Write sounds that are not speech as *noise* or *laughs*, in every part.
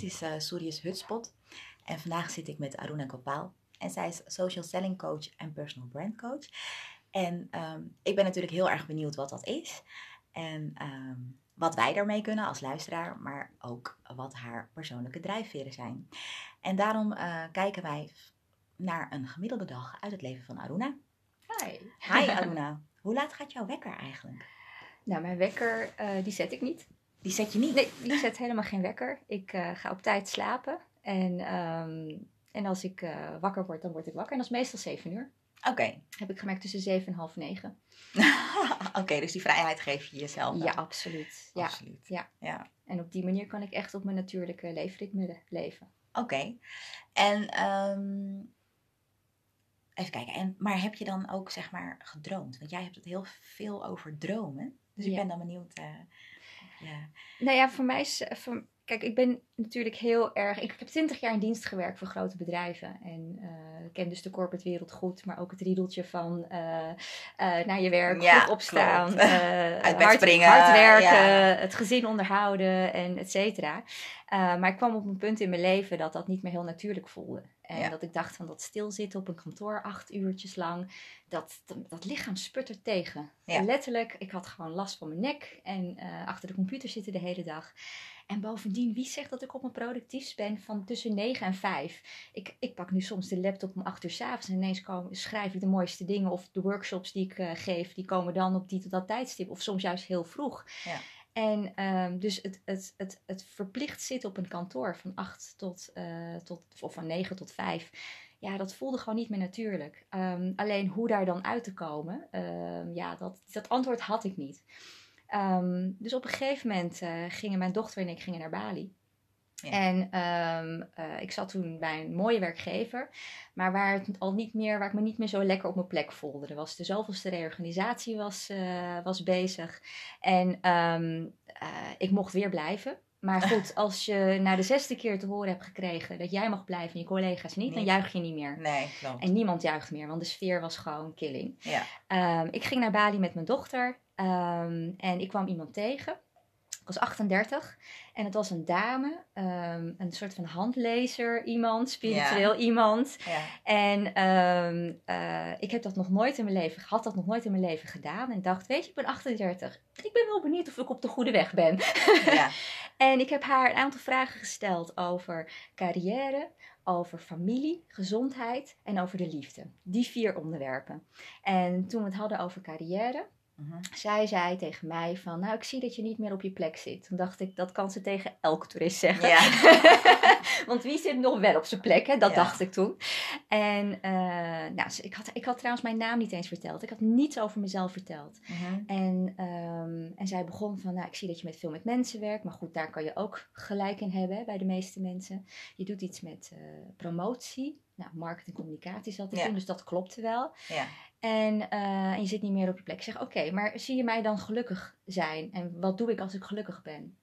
Dit is uh, Hutspot. En vandaag zit ik met Aruna Gopal. En zij is social selling coach en personal brand coach. En ehm, ik ben natuurlijk heel erg benieuwd wat dat is. En ehm, wat wij daarmee kunnen als luisteraar, maar ook wat haar persoonlijke drijfveren zijn. En daarom uh, kijken wij naar een gemiddelde dag uit het leven van Aruna. Hi. Hi *laughs* Aruna. Hoe laat gaat jouw wekker eigenlijk? Nou, mijn wekker, uh, die zet ik niet. Die zet je niet? Nee, die zet helemaal geen wekker. Ik uh, ga op tijd slapen. En, um, en als ik uh, wakker word, dan word ik wakker. En dat is meestal 7 uur. Oké. Okay. Heb ik gemerkt tussen 7 en half 9. *laughs* Oké, okay, dus die vrijheid geef je jezelf. Ja, absoluut. Ja. absoluut. Ja. ja. En op die manier kan ik echt op mijn natuurlijke leefritme leven. Oké. Okay. En um, even kijken. En, maar heb je dan ook zeg maar gedroomd? Want jij hebt het heel veel over dromen. Dus ik Ja. ben dan benieuwd. Uh, ja. Nou ja, voor mij is. Voor, kijk, ik ben natuurlijk heel erg. Ik heb twintig jaar in dienst gewerkt voor grote bedrijven. En uh, ik ken dus de corporate wereld goed, maar ook het riedeltje van uh, naar je werk, ja, vroeg opstaan, *laughs* hard, springen, hard werken, ja. het gezin onderhouden en et cetera. maar ik kwam op een punt in mijn leven dat dat niet meer heel natuurlijk voelde. En Ja. dat ik dacht van dat stilzitten op een kantoor acht uurtjes lang, dat, dat, dat lichaam sputtert tegen. Letterlijk, ik had gewoon last van mijn nek en achter de computer zitten de hele dag. En bovendien, wie zegt dat ik op mijn productiefst ben van tussen 9 en 5? Ik, ik pak nu soms de laptop om 8 uur s'avonds en ineens komen, schrijf ik de mooiste dingen. Of de workshops die ik uh, geef, die komen dan op die tot dat tijdstip. Of soms juist heel vroeg. Ja. En um, dus het, het, het, het verplicht zitten op een kantoor van 8 tot, uh, tot of van 9 tot 5. Ja, dat voelde gewoon niet meer natuurlijk. Um, alleen hoe daar dan uit te komen, um, ja, dat, dat antwoord had ik niet. Um, dus op een gegeven moment uh, gingen mijn dochter en ik gingen naar Bali. Ja. En um, uh, ik zat toen bij een mooie werkgever, maar waar, het al niet meer, waar ik me niet meer zo lekker op mijn plek voelde. Er was de zoveelste reorganisatie was, uh, was bezig en um, ik mocht weer blijven. Maar goed, *laughs* als je na de zesde keer te horen hebt gekregen dat jij mag blijven en je collega's niet, niet. dan juich je niet meer. Nee, klopt. En niemand juicht meer, want de sfeer was gewoon killing. Ja. Um, ik ging naar Bali met mijn dochter um, en ik kwam iemand tegen. Ik was 38 en het was een dame, um, een soort van handlezer iemand, spiritueel Ja. iemand. Ja. En uh, ik heb dat nog nooit in mijn leven, had dat nog nooit in mijn leven gedaan. En dacht, weet je, ik ben 38. Ik ben wel benieuwd of ik op de goede weg ben. Ja. *laughs* en ik heb haar een aantal vragen gesteld over carrière, over familie, gezondheid en over de liefde. Die vier onderwerpen. En toen we het hadden over carrière, Mhm. zij zei tegen mij van, nou ik zie dat je niet meer op je plek zit. Toen dacht ik, dat kan ze tegen elk toerist zeggen. Ja. *laughs* Want wie zit nog wel op zijn plek, hè? dat Ja. dacht ik toen. En uh, nou, ik, had, ik had trouwens mijn naam niet eens verteld. Ik had niets over mezelf verteld. Mhm. En, um, en zij begon van, nou ik zie dat je met veel met mensen werkt. Maar goed, daar kan je ook gelijk in hebben bij de meeste mensen. Je doet iets met uh, promotie. Nou, marketing en communicatie zat erin, Ja. dus dat klopte wel. Ja. En, uh, en je zit niet meer op je plek. Ik zeg, oké, okay, maar zie je mij dan gelukkig zijn? En wat doe ik als ik gelukkig ben?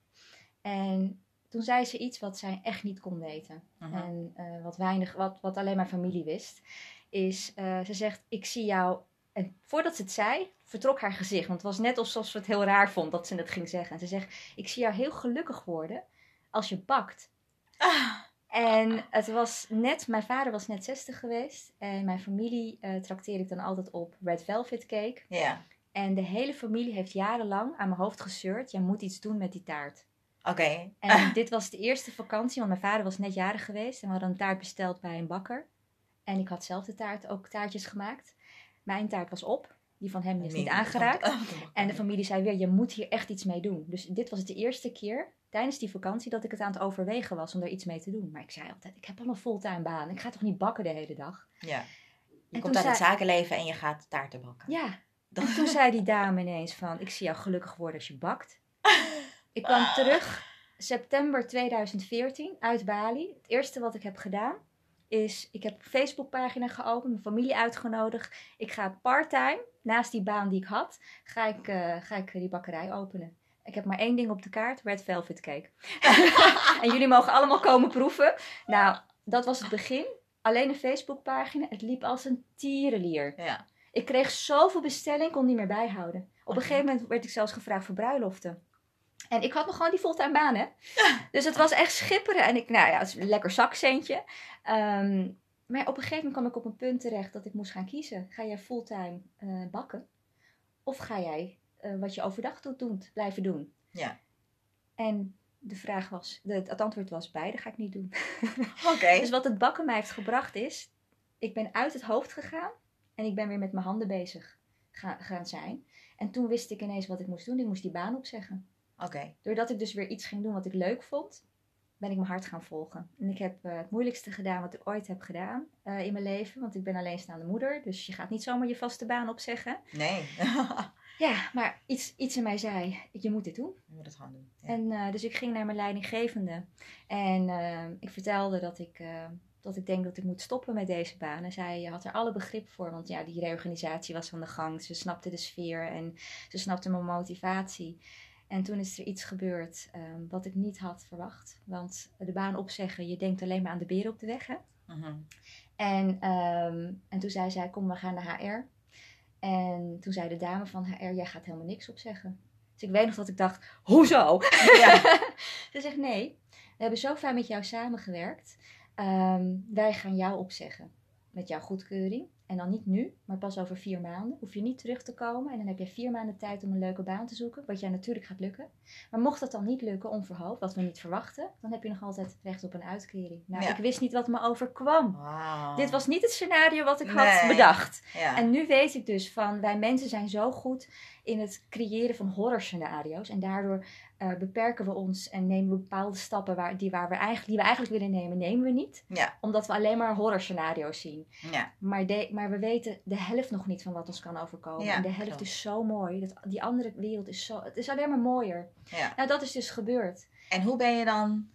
En toen zei ze iets wat zij echt niet kon weten. Mhm. En uh, wat, weinig, wat, wat alleen mijn familie wist. Is, uh, ze zegt, ik zie jou... En voordat ze het zei, vertrok haar gezicht. Want het was net alsof ze het heel raar vond dat ze het ging zeggen. En ze zegt, ik zie jou heel gelukkig worden als je bakt. Ah. En het was net, mijn vader was net 60 geweest. En mijn familie uh, trakteer ik dan altijd op red velvet cake. Ja. En de hele familie heeft jarenlang aan mijn hoofd gezeurd. Jij moet iets doen met die taart. Oké. Okay. En *laughs* dit was de eerste vakantie, want mijn vader was net jarig geweest. En we hadden een taart besteld bij een bakker. En ik had zelf de taart, ook taartjes gemaakt. Mijn taart was op. Die van hem is niet aangeraakt. dat- En de familie zei weer, je moet hier echt iets mee doen. Dus dit was de eerste keer tijdens die vakantie dat ik het aan het overwegen was om er iets mee te doen. Maar ik zei altijd, ik heb al een fulltime baan. Ik ga toch niet bakken de hele dag? Ja. Je En komt uit het zakenleven en je gaat taarten bakken. Ja. Dat- *laughs* En toen zei die dame ineens van, ik zie jou gelukkig worden als je bakt. Ik kwam *laughs* terug september 2014 uit Bali. Het eerste wat ik heb gedaan is, ik heb een Facebookpagina geopend, mijn familie uitgenodigd. Ik ga parttime, naast die baan die ik had, ga ik, eh, ga ik die bakkerij openen. Ik heb maar één ding op de kaart, red velvet cake. *laughs* en jullie mogen allemaal komen proeven. Nou, dat was het begin. Alleen een Facebookpagina. Het liep als een tierenlier. Ja. Ik kreeg zoveel bestelling, kon niet meer bijhouden. Op een gegeven moment werd ik zelfs gevraagd voor bruiloften. En ik had nog gewoon die fulltime baan, hè. *laughs* Dus het was echt schipperen. En ik, nou ja, het is een lekker zakcentje. Ehm, maar op een gegeven moment kwam ik op een punt terecht dat ik moest gaan kiezen. Ga jij fulltime eh, bakken? Of ga jij eh, wat je overdag doet doen, blijven doen? Ja. En de vraag was, de, het antwoord was, beide ga ik niet doen. *laughs* Oké. Dus wat het bakken mij heeft gebracht is, ik ben uit het hoofd gegaan en ik ben weer met mijn handen bezig gaan, gaan zijn. En toen wist ik ineens wat ik moest doen. Ik moest die baan opzeggen. Oké. Doordat ik dus weer iets ging doen wat ik leuk vond, ben ik mijn hart gaan volgen. En ik heb eh, het moeilijkste gedaan wat ik ooit heb gedaan eh, in mijn leven. Want ik ben alleenstaande moeder. Dus je gaat niet zomaar je vaste baan opzeggen. Nee. *laughs* Ja, maar iets, iets in mij zei, je moet dit doen. Je moet het gewoon doen. Ja. En eh, dus ik ging naar mijn leidinggevende. En eh, ik vertelde dat ik, eh, dat ik denk dat ik moet stoppen met deze baan. En zij had er alle begrip voor. Want ja, die reorganisatie was aan de gang. Ze snapte de sfeer en ze snapte mijn motivatie. En toen is er iets gebeurd ehm, wat ik niet had verwacht. Want de baan opzeggen, je denkt alleen maar aan de beren op de weg. Hè? Mhm. En, ehm, en toen zei zij, kom we gaan naar HR. En toen zei de dame van HR, jij gaat helemaal niks opzeggen. Dus ik weet nog dat ik dacht, hoezo? Ja. *laughs* Ze zegt, nee, we hebben zo fijn met jou samengewerkt. Ehm, wij gaan jou opzeggen met jouw goedkeuring. En dan niet nu, maar pas over vier maanden. Hoef je niet terug te komen. En dan heb je vier maanden tijd om een leuke baan te zoeken. Wat jij natuurlijk gaat lukken. Maar mocht dat dan niet lukken, onverhoopt, wat we niet verwachten. Dan heb je nog altijd recht op een uitkering. Nou, Ja. ik wist niet wat me overkwam. Dit was niet het scenario wat ik had bedacht. Ja. En nu weet ik dus van, wij mensen zijn zo goed in het creëren van horrorscenario's. En daardoor eh, beperken we ons en nemen we bepaalde stappen waar, die, waar we eigenlijk, die we eigenlijk willen nemen, nemen we niet. Ja. Omdat we alleen maar horrorscenario's zien. Ja. Maar, de, maar we weten de helft nog niet van wat ons kan overkomen. Ja, en de helft klopt. is zo mooi. Dat, die andere wereld is zo... Het is alleen maar mooier. ja. Nou, dat is dus gebeurd. En hoe ben je dan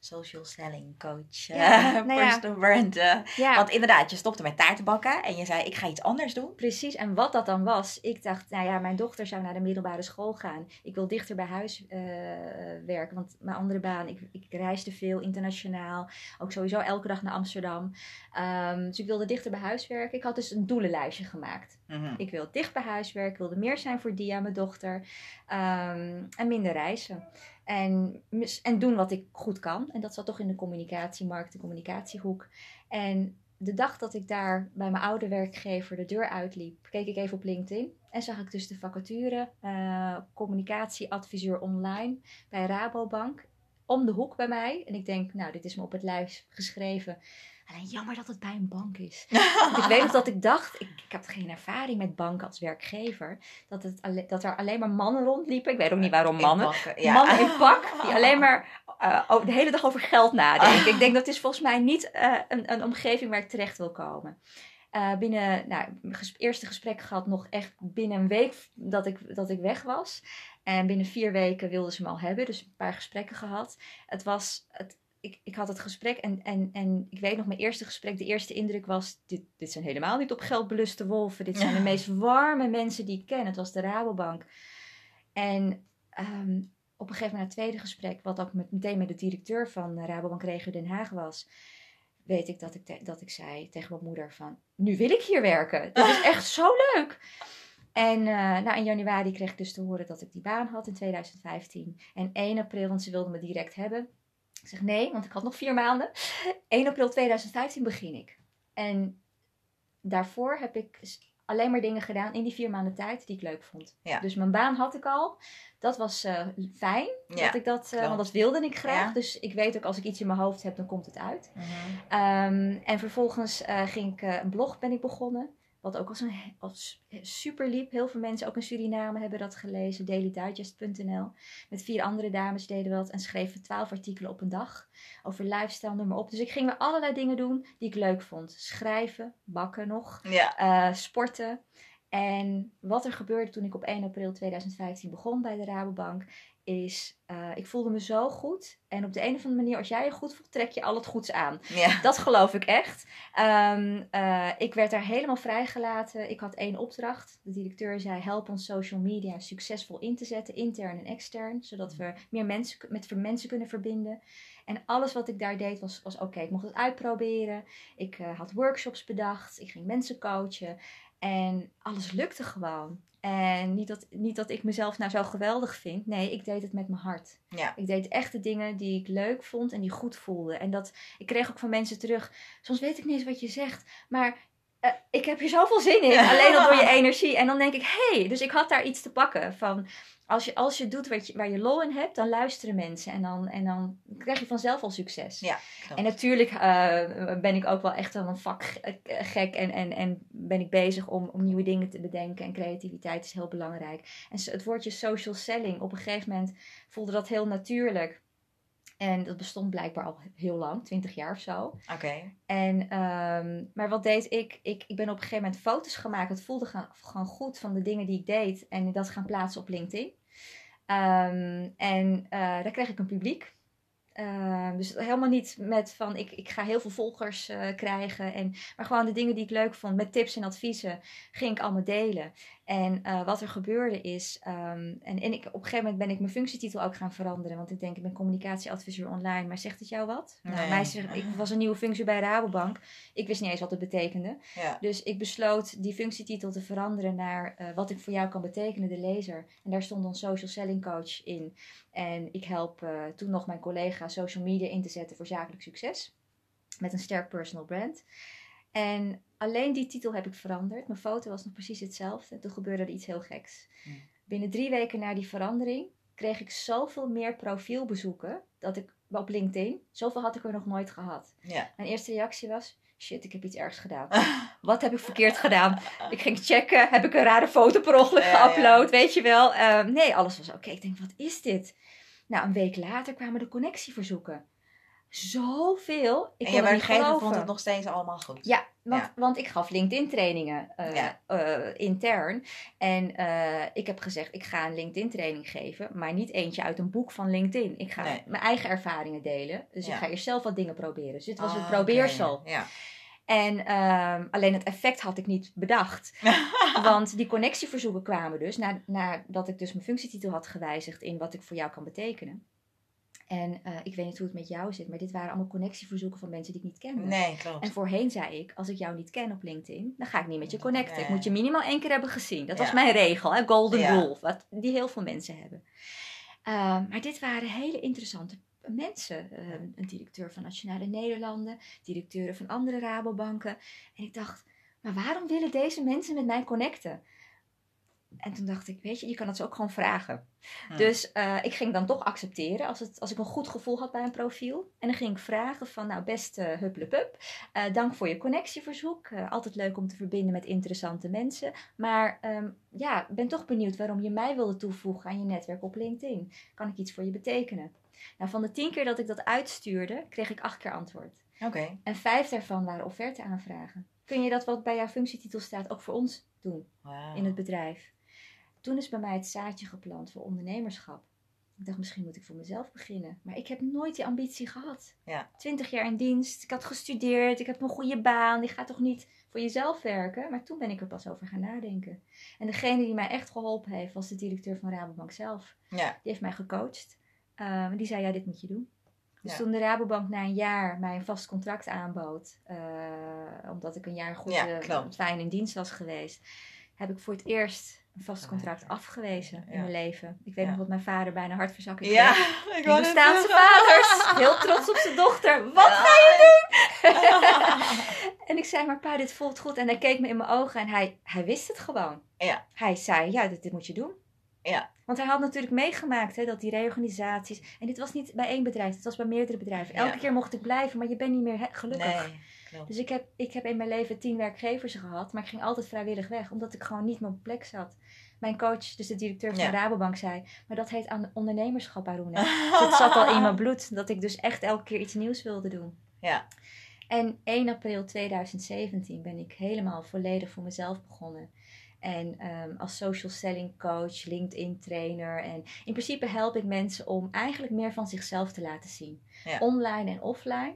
social selling coach? Ja, eh, nou ja. personal brand. eh? Ja, Want inderdaad, je stopte met taarten bakken en je zei ik ga iets anders doen. Precies, en wat dat dan was, ik dacht, nou ja, mijn dochter zou naar de middelbare school gaan. Ik wil dichter bij huis eh, werken, want mijn andere baan, ik, ik reisde veel internationaal, ook sowieso elke dag naar Amsterdam. Ehm, dus ik wilde dichter bij huis werken. Ik had dus een doelenlijstje gemaakt. Mhm. Ik wil dicht bij huis werken, ik wilde meer zijn voor Dia, mijn dochter, ehm, en minder reizen. En, en doen wat ik goed kan. En dat zat toch in de communicatie, markt- en communicatiehoek. En de dag dat ik daar bij mijn oude werkgever de deur uitliep, keek ik even op LinkedIn. En zag ik dus de vacature, eh, communicatieadviseur online bij Rabobank. Om de hoek bij mij. En ik denk, nou, dit is me op het lijf geschreven. Alleen jammer dat het bij een bank is. *laughs* Want ik weet nog dat ik dacht, ik, ik heb geen ervaring met banken als werkgever. Dat, het alle- dat er alleen maar mannen rondliepen. Ik weet ook niet waarom In mannen. bakken, ja. Mannen in pak, die alleen *laughs* maar eh, de hele dag over geld nadenken. *laughs* Ik denk dat is volgens mij niet eh, een, een omgeving waar ik terecht wil komen. Eh, binnen, nou, eerste gesprek gehad nog echt binnen een week dat ik, dat ik weg was. En binnen vier weken wilden ze me al hebben, dus een paar gesprekken gehad. Het was, het, ik, ik had het gesprek en, en, en ik weet nog mijn eerste gesprek, de eerste indruk was, dit, dit zijn helemaal niet op geld beluste wolven. Dit zijn de *laughs* meest warme mensen die ik ken. Het was de Rabobank. En ehm, op een gegeven moment, na het tweede gesprek, wat ook met, meteen met de directeur van Rabobank Regio Den Haag was, weet ik dat ik, te- dat ik zei tegen mijn moeder van, nu wil ik hier werken. Dit is echt zo *laughs* leuk. En eh, nou, in januari kreeg ik dus te horen dat ik die baan had in 2015. En 1 april, want ze wilden me direct hebben. Ik zeg nee, want ik had nog vier maanden. *laughs* 1 april 2015 begin ik. En daarvoor heb ik alleen maar dingen gedaan in die vier maanden tijd die ik leuk vond. Ja. Dus mijn baan had ik al. Dat was eh, fijn. Ja, dat ik dat, eh, want dat wilde ik graag. Ja. Dus ik weet ook als ik iets in mijn hoofd heb, dan komt het uit. Mhm. Ehm, en vervolgens eh, ging ik een blog ben ik begonnen. Wat ook als, een, als super liep. Heel veel mensen, ook in Suriname, hebben dat gelezen. dailydigest.nl. Met vier andere dames deden we dat. En schreven twaalf artikelen op een dag. Over lifestyle, noem maar op. Dus ik ging weer allerlei dingen doen die ik leuk vond. Schrijven, bakken nog. Ja. eh, sporten. En wat er gebeurde toen ik op 1 april 2015 begon bij de Rabobank, is eh, ik voelde me zo goed. En op de een of andere manier, als jij je goed voelt, trek je al het goeds aan. Ja. Dat geloof ik echt. Ehm, eh, ik werd daar helemaal vrijgelaten. Ik had één opdracht. De directeur zei: help ons social media succesvol in te zetten, intern en extern, zodat we meer mensen met mensen kunnen verbinden. En alles wat ik daar deed was, was oké. Ik mocht het uitproberen. Ik eh, had workshops bedacht. Ik ging mensen coachen. En alles lukte gewoon. En niet dat, niet dat ik mezelf nou zo geweldig vind. Nee, ik deed het met mijn hart. Ja. Ik deed echt de dingen die ik leuk vond en die goed voelde. En dat, ik kreeg ook van mensen terug. Soms weet ik niet eens wat je zegt, maar eh, ik heb hier zoveel zin in. *laughs* Alleen al door je energie. En dan denk ik, hé, hey, dus ik had daar iets te pakken. Van, als je, als je doet wat je, waar je lol in hebt, dan luisteren mensen. En dan, en dan krijg je vanzelf al succes. Ja, klopt. En natuurlijk eh, ben ik ook wel echt wel een vakgek en, en, en ben ik bezig om, om nieuwe dingen te bedenken. En creativiteit is heel belangrijk. En het woordje social selling, op een gegeven moment voelde dat heel natuurlijk. En dat bestond blijkbaar al heel lang, 20 jaar of zo. Oké. En, ehm, maar wat deed ik? ik? Ik ben op een gegeven moment foto's gemaakt. Het voelde gewoon, gewoon goed van de dingen die ik deed. En dat gaan plaatsen op LinkedIn. Ehm, en uh, daar kreeg ik een publiek. Uh, dus helemaal niet met van ik, ik ga heel veel volgers uh, krijgen. En, maar gewoon de dingen die ik leuk vond met tips en adviezen ging ik allemaal delen. En uh, wat er gebeurde is, um, en, en ik, op een gegeven moment ben ik mijn functietitel ook gaan veranderen. Want ik denk, ik ben communicatieadviseur online. Maar zegt het jou wat? Nee. Nou, mij zegt, ik was een nieuwe functie bij Rabobank. Ik wist niet eens wat het betekende. Ja. Dus ik besloot die functietitel te veranderen naar uh, wat ik voor jou kan betekenen, de lezer. En daar stond dan social selling coach in. En ik help uh, toen nog mijn collega social media in te zetten voor zakelijk succes. Met een sterk personal brand. En alleen die titel heb ik veranderd. Mijn foto was nog precies hetzelfde. Toen gebeurde er iets heel geks. Hm. Binnen drie weken na die verandering kreeg ik zoveel meer profielbezoeken dat ik op LinkedIn, zoveel had ik er nog nooit gehad. Mijn eerste reactie was: shit, ik heb iets ergs gedaan. *laughs* Wat heb ik verkeerd gedaan? Ik ging checken, heb ik een rare foto per ongeluk Ja, geüpload, weet je wel? Um, nee, alles was oké. Ik denk, wat is dit? Nou, een week later kwamen de connectieverzoeken. Zoveel. Ik en je het niet vond het nog steeds allemaal goed. Ja, want, Ja. want ik gaf LinkedIn trainingen uh, Ja. uh, intern. En uh, ik heb gezegd, ik ga een LinkedIn training geven. Maar niet eentje uit een boek van LinkedIn. Ik ga Nee. mijn eigen ervaringen delen. Dus ik ga eerst zelf wat dingen proberen. Dus dit was Ah, een probeersel. Ja. En ehm, alleen het effect had ik niet bedacht. *laughs* Want die connectieverzoeken kwamen dus na, nadat ik dus mijn functietitel had gewijzigd in wat ik voor jou kan betekenen. En uh, ik weet niet hoe het met jou zit, maar dit waren allemaal connectieverzoeken van mensen die ik niet kende. Nee, klopt. En voorheen zei ik, als ik jou niet ken op LinkedIn, dan ga ik niet met je connecten. Nee. Ik moet je minimaal één keer hebben gezien. Dat Ja. was mijn regel, hè? golden Ja. rule, wat, die heel veel mensen hebben. Uh, maar dit waren hele interessante mensen. Uh, een directeur van Nationale Nederlanden, directeuren van andere Rabobanken. En ik dacht, maar waarom willen deze mensen met mij connecten? En toen dacht ik, weet je, je kan het ze ook gewoon vragen. Hm. Dus uh, ik ging dan toch accepteren als, het, als ik een goed gevoel had bij een profiel. En dan ging ik vragen van, nou beste uh, hupplepup, uh, dank voor je connectieverzoek. Uh, altijd leuk om te verbinden met interessante mensen. Maar um, ja, ben toch benieuwd waarom je mij wilde toevoegen aan je netwerk op LinkedIn. Kan ik iets voor je betekenen? Nou, van de tien keer dat ik dat uitstuurde, kreeg ik acht keer antwoord. Oké. Okay. En vijf daarvan waren offerte-aanvragen. Kun je dat wat bij jouw functietitel staat ook voor ons doen Wow. in het bedrijf? Toen is bij mij het zaadje geplant voor ondernemerschap. Ik dacht, misschien moet ik voor mezelf beginnen. Maar ik heb nooit die ambitie gehad. Ja. Twintig jaar in dienst, ik had gestudeerd, ik heb een goede baan. Je gaat toch niet voor jezelf werken? Maar toen ben ik er pas over gaan nadenken. En degene die mij echt geholpen heeft, was de directeur van Rabobank zelf. Ja. Die heeft mij gecoacht. Uh, die zei, ja, dit moet je doen. Dus Ja. toen de Rabobank na een jaar mij een vast contract aanbood, uh, omdat ik een jaar goed Ja, uh, klopt. fijn in dienst was geweest, heb ik voor het eerst een vast contract afgewezen in mijn leven. Ik weet nog wat mijn vader bijna hartverzakking Ja, kreeg. *laughs* ik Die bestaanse vaders, heel trots op zijn dochter. Wat ga je doen? *laughs* en ik zei, maar pa, dit voelt goed. En hij keek me in mijn ogen en hij, hij wist het gewoon. Ja. Hij zei, ja, dit, dit moet je doen. Ja. Want hij had natuurlijk meegemaakt hè, dat die reorganisaties. En dit was niet bij één bedrijf, het was bij meerdere bedrijven. Elke Ja. keer mocht ik blijven, maar je bent niet meer gelukkig. Nee, klopt. Dus ik heb, ik heb in mijn leven tien werkgevers gehad, maar ik ging altijd vrijwillig weg, omdat ik gewoon niet mijn plek zat. Mijn coach, dus de directeur van Ja. de Rabobank, zei: Maar dat heet aan ondernemerschap, Aruna. *laughs* Dus het zat al in mijn bloed dat ik dus echt elke keer iets nieuws wilde doen. Ja. En 1 april 2017 ben ik helemaal volledig voor mezelf begonnen. En ehm, als social selling coach, LinkedIn trainer. En in principe help ik mensen om eigenlijk meer van zichzelf te laten zien. Ja. Online en offline.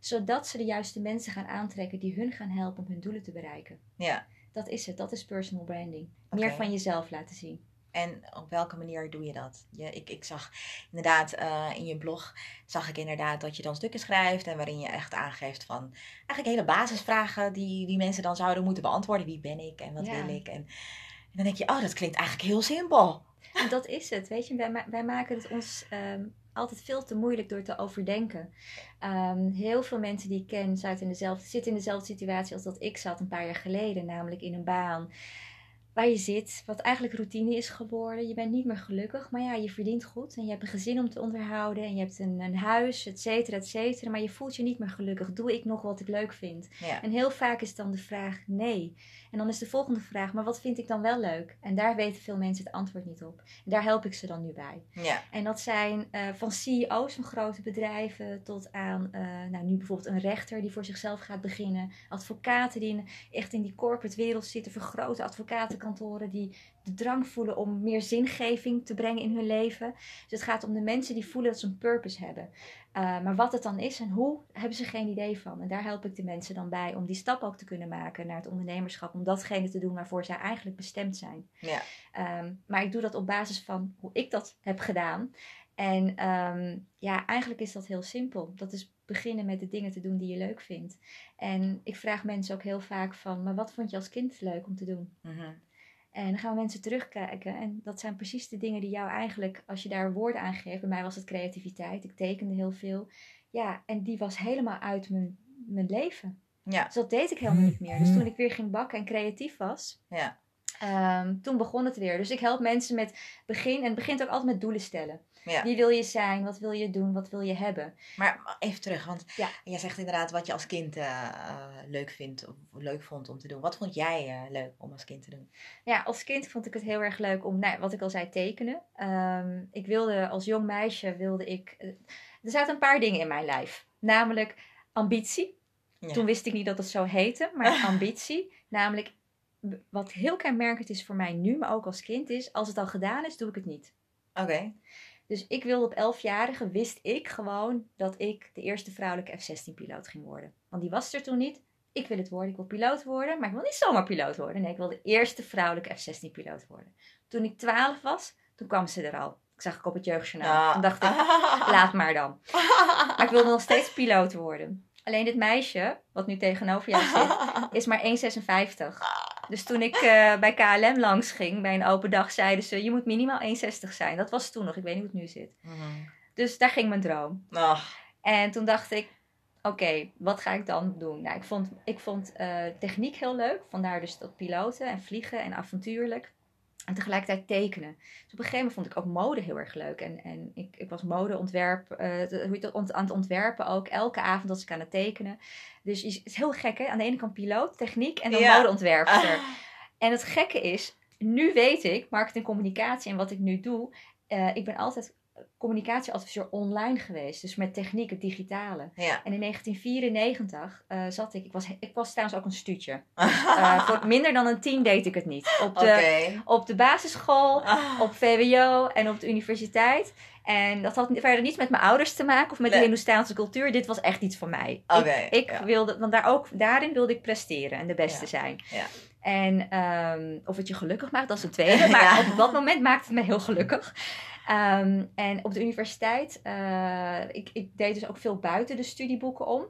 Zodat ze de juiste mensen gaan aantrekken die hun gaan helpen om hun doelen te bereiken. Ja. Dat is het, dat is personal branding. Meer van jezelf laten zien. En op welke manier doe je dat? Je, ik, ik zag inderdaad eh, in je blog, zag ik inderdaad dat je dan stukken schrijft en waarin je echt aangeeft van eigenlijk hele basisvragen die, die mensen dan zouden moeten beantwoorden. Wie ben ik en wat Ja. wil ik? En, en dan denk je, oh, dat klinkt eigenlijk heel simpel. En dat is het, weet je. Wij maken het ons ehm, altijd veel te moeilijk door te overdenken. Ehm, heel veel mensen die ik ken zaten in dezelfde, zitten in dezelfde situatie als dat ik zat een paar jaar geleden. Namelijk in een baan waar je zit, wat eigenlijk routine is geworden. Je bent niet meer gelukkig, maar ja, je verdient goed. En je hebt een gezin om te onderhouden. En je hebt een, een huis, et cetera, et cetera. Maar je voelt je niet meer gelukkig. Doe ik nog wat ik leuk vind? Ja. En heel vaak is dan de vraag nee. En dan is de volgende vraag, maar wat vind ik dan wel leuk? En daar weten veel mensen het antwoord niet op. En daar help ik ze dan nu bij. Ja. En dat zijn eh, van CEO's van grote bedrijven tot aan eh, nou, nu bijvoorbeeld een rechter die voor zichzelf gaat beginnen. Advocaten die in, echt in die corporate wereld zitten, voor grote advocatenkantoren die de drang voelen om meer zingeving te brengen in hun leven. Dus het gaat om de mensen die voelen dat ze een purpose hebben. Uh, maar wat het dan is en hoe, hebben ze geen idee van. En daar help ik de mensen dan bij om die stap ook te kunnen maken naar het ondernemerschap. Om datgene te doen waarvoor zij eigenlijk bestemd zijn. Ja. Um, maar ik doe dat op basis van hoe ik dat heb gedaan. En um, ja, eigenlijk is dat heel simpel. Dat is beginnen met de dingen te doen die je leuk vindt. En ik vraag mensen ook heel vaak van, maar wat vond je als kind leuk om te doen? Mm-hmm. En dan gaan we mensen terugkijken. En dat zijn precies de dingen die jou eigenlijk, als je daar woorden aan geeft. Bij mij was het creativiteit. Ik tekende heel veel. Ja, en die was helemaal uit mijn, mijn leven. Ja. Dus dat deed ik helemaal niet meer. Dus toen ik weer ging bakken en creatief was, Ja. um, toen begon het weer. Dus ik help mensen met begin. En het begint ook altijd met doelen stellen. Ja. Wie wil je zijn? Wat wil je doen? Wat wil je hebben? Maar even terug, want Ja. jij zegt inderdaad wat je als kind uh, uh, leuk vindt of leuk vond om te doen. Wat vond jij uh, leuk om als kind te doen? Ja, als kind vond ik het heel erg leuk om, nou, wat ik al zei, tekenen. Um, ik wilde als jong meisje wilde ik. eh, er zaten een paar dingen in mijn lijf, namelijk ambitie. Ja. Toen wist ik niet dat het zo heette, maar *laughs* ambitie. Namelijk, wat heel kenmerkend is voor mij nu, maar ook als kind, is als het al gedaan is, doe ik het niet. Oké. Okay. Dus ik wilde op 11-jarige, wist ik gewoon dat ik de eerste vrouwelijke F-16-piloot ging worden. Want die was er toen niet. Ik wil het worden, ik wil piloot worden, maar ik wil niet zomaar piloot worden. Nee, ik wil de eerste vrouwelijke F-16-piloot worden. Toen ik 12 was, toen kwam ze er al. Ik zag ik op het jeugdjournaal. Toen dacht ik, *laughs* laat maar dan. Maar ik wilde nog steeds piloot worden. Alleen dit meisje, wat nu tegenover jou zit, *laughs* is maar 1,56. Dus toen ik uh, bij KLM langs ging, bij een open dag, zeiden ze: Je moet minimaal 1,60 zijn. Dat was toen nog, ik weet niet hoe het nu zit. Mm -hmm. Dus daar ging mijn droom. En toen dacht ik: Oké, okay, wat ga ik dan doen? Nou, ik vond, ik vond uh, techniek heel leuk. Vandaar dus dat piloten en vliegen en avontuurlijk. En tegelijkertijd tekenen. Dus op een gegeven moment vond ik ook mode heel erg leuk. En, en ik, ik was modeontwerp, uh, aan het ontwerpen ook. Elke avond was ik aan het tekenen. Dus het is heel gek hè. Aan de ene kant piloot, techniek en dan ja. modeontwerpster. En het gekke is, nu weet ik, marketing communicatie en wat ik nu doe. Uh, ik ben altijd communicatieadviseur online geweest. Dus met techniek, het digitale. Ja. En in 1994 uh, zat ik, ik was, ik was trouwens ook een stuutje. Uh, *laughs* voor minder dan een tien deed ik het niet. Op de, okay. op de basisschool, op VWO en op de universiteit. En dat had verder niets met mijn ouders te maken of met nee. de Hindoestaanse cultuur. Dit was echt iets voor mij. Okay, ik ik ja. wilde, want daar ook, daarin wilde ik presteren en de beste ja. zijn. Ja. En um, of het je gelukkig maakt, dat is het tweede. *laughs* Maar op dat moment maakte het me heel gelukkig. Um, en op de universiteit, uh, ik, ik, deed dus ook veel buiten de studieboeken om.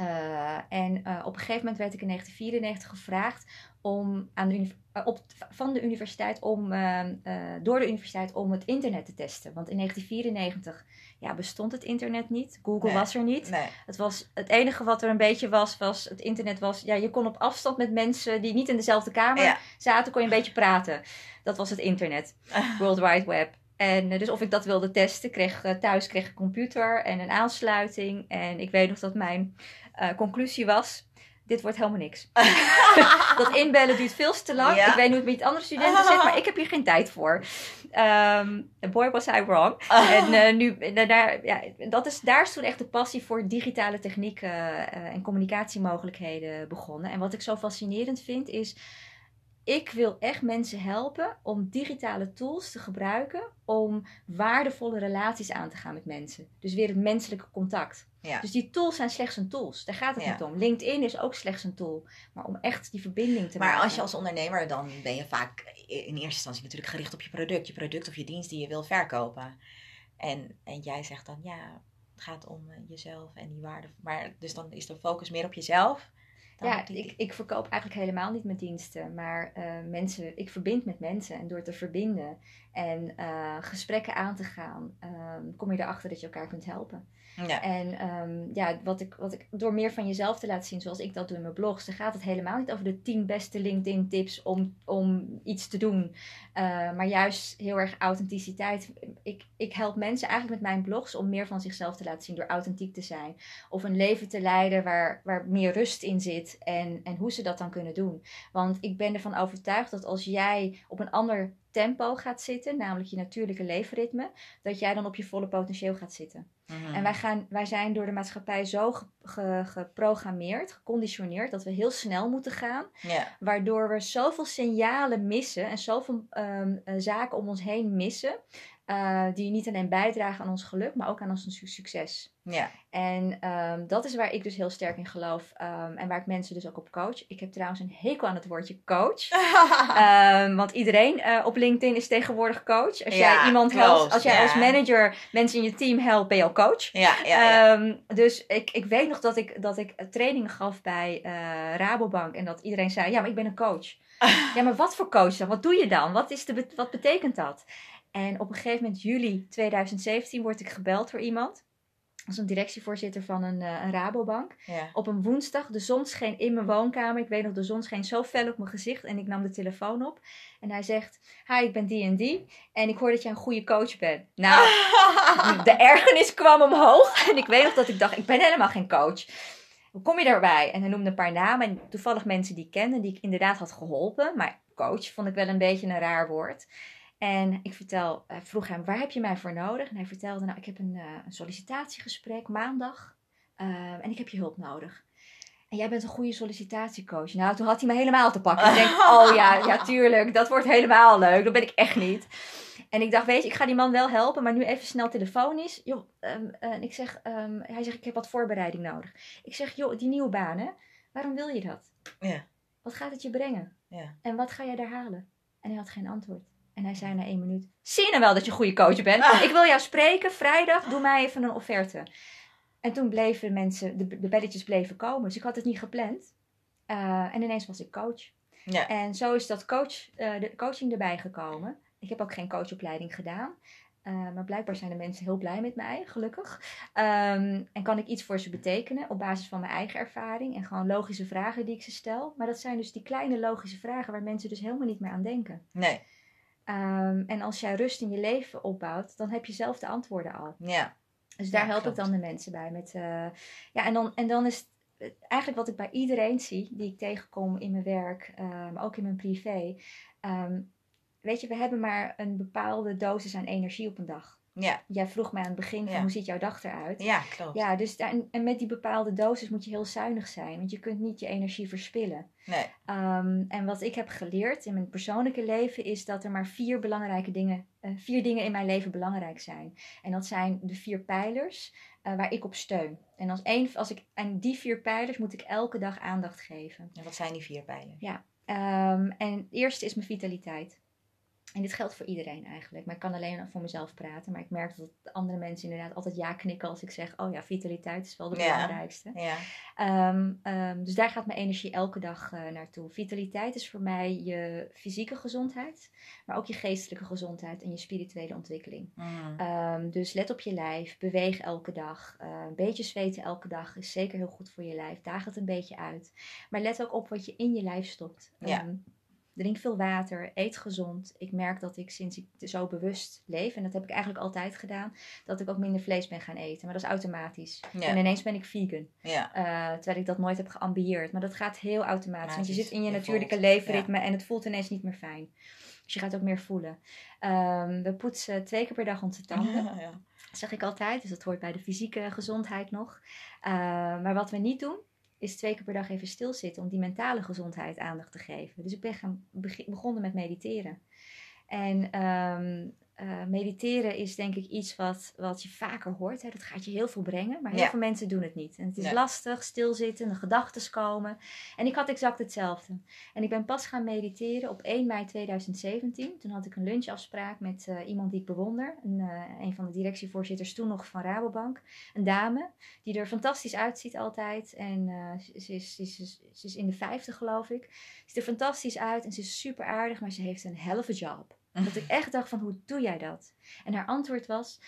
Uh, en uh, op een gegeven moment werd ik in 1994 gevraagd om aan de op, van de universiteit om, door de universiteit om het internet te testen. Want in 1994 ja, bestond het internet niet. Google nee, was er niet. Nee. Het, was, het enige wat er een beetje was, was het internet was... Ja, je kon op afstand met mensen die niet in dezelfde kamer ja. zaten, kon je een beetje praten. Dat was het internet. *laughs* World Wide Web. En uh, dus of ik dat wilde testen, kreeg, uh, thuis kreeg ik een computer en een aansluiting. En ik weet nog dat mijn uh, conclusie was, dit wordt helemaal niks. *laughs* dat inbellen duurt veel te lang. Ja. Ik weet niet hoe het met andere studenten zit, maar ik heb hier geen tijd voor. Um, boy was I wrong. *laughs* en uh, nu, daar, ja, dat is, daar is toen echt de passie voor digitale technieken uh, en communicatiemogelijkheden begonnen. En wat ik zo fascinerend vind is ik wil echt mensen helpen om digitale tools te gebruiken om waardevolle relaties aan te gaan met mensen. Dus weer het menselijke contact. Ja. Dus die tools zijn slechts een tools. Daar gaat het Ja. niet om. LinkedIn is ook slechts een tool. Maar om echt die verbinding te Maar maken. als je als ondernemer, dan ben je vaak in eerste instantie natuurlijk gericht op je product. Je product of je dienst die je wil verkopen. En, en jij zegt dan, ja, het gaat om eh, jezelf en die waarde. Maar dus dan is de focus meer op jezelf. Dan Ja, die- ik, ik verkoop eigenlijk helemaal niet mijn diensten, maar eh, mensen, ik verbind met mensen. En door te verbinden en eh, gesprekken aan te gaan, ehm, kom je erachter dat je elkaar kunt helpen. ja. En ehm, ja, wat ik, wat ik, door meer van jezelf te laten zien, zoals ik dat doe in mijn blogs, dan gaat het helemaal niet over de 10 beste LinkedIn tips om, om iets te doen. Eh, maar juist heel erg authenticiteit. Ik, ik help mensen eigenlijk met mijn blogs om meer van zichzelf te laten zien door authentiek te zijn. Of een leven te leiden waar, waar meer rust in zit en, en hoe ze dat dan kunnen doen. Want ik ben ervan overtuigd dat als jij op een ander tempo gaat zitten, namelijk je natuurlijke leefritme, dat jij dan op je volle potentieel gaat zitten. Mhm. En wij, gaan, wij zijn door de maatschappij zo ge- ge- geprogrammeerd, geconditioneerd, dat we heel snel moeten gaan. Waardoor we zoveel signalen missen en zoveel eh, zaken om ons heen missen. Eh, die niet alleen bijdragen aan ons geluk, maar ook aan ons su- succes. Ja. En ehm, dat is waar ik dus heel sterk in geloof. ehm, en waar ik mensen dus ook op coach. Ik heb trouwens een hekel aan het woordje coach. *laughs* Ehm, want iedereen eh, op LinkedIn is tegenwoordig coach. Als Ja, jij iemand helpt, als jij ja. als manager mensen in je team helpt, ben je al coach. ja, ja, ja. Dus ik, ik weet nog dat ik, dat ik trainingen gaf bij eh, Rabobank. En dat iedereen zei, ja, maar ik ben een coach. *laughs* ja, maar wat voor coach dan? Wat doe je dan? Wat, is de, wat betekent dat? En op een gegeven moment, juli 2017, word ik gebeld door iemand. Als een directievoorzitter van een, eh, een Rabobank. ja. Op een woensdag, de zon scheen in mijn woonkamer. Ik weet nog, de zon scheen zo fel op mijn gezicht. En ik nam de telefoon op. En hij zegt, hi, ik ben die en die. En ik hoor dat jij een goede coach bent. Nou, *laughs* de ergernis kwam omhoog. En ik weet nog dat ik dacht, ik ben helemaal geen coach. Hoe kom je daarbij? En hij noemde een paar namen. En toevallig mensen die ik kende, die ik inderdaad had geholpen. Maar coach vond ik wel een beetje een raar woord. En ik vertel, eh, vroeg hem, waar heb je mij voor nodig? En hij vertelde, nou, ik heb een, eh, een sollicitatiegesprek maandag. eh, en ik heb je hulp nodig. En jij bent een goede sollicitatiecoach. Nou, toen had hij me helemaal te pakken. Ik denk, oh ja, ja, *laughs* tuurlijk, dat wordt helemaal leuk. Dat ben ik echt niet. En ik dacht, weet je, ik ga die man wel helpen, maar nu even snel telefonisch. Joh, eh, en ik zeg, ehm, hij zegt, ik heb wat voorbereiding nodig. Ik zeg, joh, die nieuwe baan, hè? Waarom wil je dat? Ja. Wat gaat het je brengen? Ja. En wat ga jij daar halen? En hij had geen antwoord. En hij zei na één minuut, zie je nou wel dat je een goede coach bent? Ah. Ik wil jou spreken, vrijdag, doe mij even een offerte. En toen bleven mensen, de, de belletjes bleven komen. Dus ik had het niet gepland. Eh, en ineens was ik coach. Ja. En zo is dat coach, eh, de coaching erbij gekomen. Ik heb ook geen coachopleiding gedaan. Eh, maar blijkbaar zijn de mensen heel blij met mij, gelukkig. Ehm, en kan ik iets voor ze betekenen op basis van mijn eigen ervaring. En gewoon logische vragen die ik ze stel. Maar dat zijn dus die kleine logische vragen waar mensen dus helemaal niet meer aan denken. Nee. Ehm, en als jij rust in je leven opbouwt, dan heb je zelf de antwoorden al. Ja. Dus daar Ja, help klopt. ik dan de mensen bij. Met, eh, ja, en dan, en dan is het eigenlijk wat ik bij iedereen zie, die ik tegenkom in mijn werk, eh, maar ook in mijn privé. Ehm, weet je, we hebben maar een bepaalde dosis aan energie op een dag. Ja. Jij vroeg mij aan het begin van Ja. hoe ziet jouw dag eruit? Ja, klopt. Ja, dus daar, en- met die bepaalde dosis moet je heel zuinig zijn, want je kunt niet je energie verspillen. Nee. Ehm, en wat ik heb geleerd in mijn persoonlijke leven is dat er maar vier belangrijke dingen, eh, vier dingen in mijn leven belangrijk zijn. En dat zijn de vier pijlers eh, waar ik op steun. En als één, als ik aan die vier pijlers moet ik elke dag aandacht geven. En wat zijn die vier pijlen? Ehm, en het eerste is mijn vitaliteit. En dit geldt voor iedereen eigenlijk. Maar ik kan alleen voor mezelf praten. Maar ik merk dat andere mensen inderdaad altijd ja knikken als ik zeg: Oh ja, vitaliteit is wel de Ja. belangrijkste. Ja. Ehm, ehm, dus daar gaat mijn energie elke dag eh, naartoe. Vitaliteit is voor mij je fysieke gezondheid, maar ook je geestelijke gezondheid en je spirituele ontwikkeling. Mm. Ehm, dus let op je lijf, beweeg elke dag. Een beetje zweten elke dag is zeker heel goed voor je lijf. Daag het een beetje uit. Maar let ook op wat je in je lijf stopt. Ja. Drink veel water, eet gezond. Ik merk dat ik sinds ik zo bewust leef, en dat heb ik eigenlijk altijd gedaan, dat ik ook minder vlees ben gaan eten. Maar dat is automatisch. Ja. En ineens ben ik vegan. Ja. Eh, terwijl ik dat nooit heb geambieerd. Maar dat gaat heel automatisch. Want je zit in je je natuurlijke voelt, leefritme en het voelt ineens niet meer fijn. Dus je gaat ook meer voelen. Ehm, we poetsen twee keer per dag onze *laughs* tanden. Dat zeg ik altijd. Dus dat hoort bij de fysieke gezondheid nog. Eh, maar wat we niet doen, is twee keer per dag even stilzitten om die mentale gezondheid aandacht te geven. Dus ik ben gaan, beg- begonnen met mediteren. En ehm, eh, mediteren is denk ik iets wat, wat je vaker hoort. Hè? Dat gaat je heel veel brengen, maar heel Ja. veel mensen doen het niet. En het is Nee. lastig, stilzitten, de gedachten komen. En ik had exact hetzelfde. En ik ben pas gaan mediteren op 1 mei 2017. Toen had ik een lunchafspraak met eh, iemand die ik bewonder. Een, eh, een van de directievoorzitters toen nog van Rabobank. Een dame die er fantastisch uitziet altijd. En ze, ze is, ze, is, ze is in de 50 geloof ik. Ze ziet er fantastisch uit en ze is super aardig, maar ze heeft een hell of a job. Dat ik echt dacht van, hoe doe jij dat? En haar antwoord was,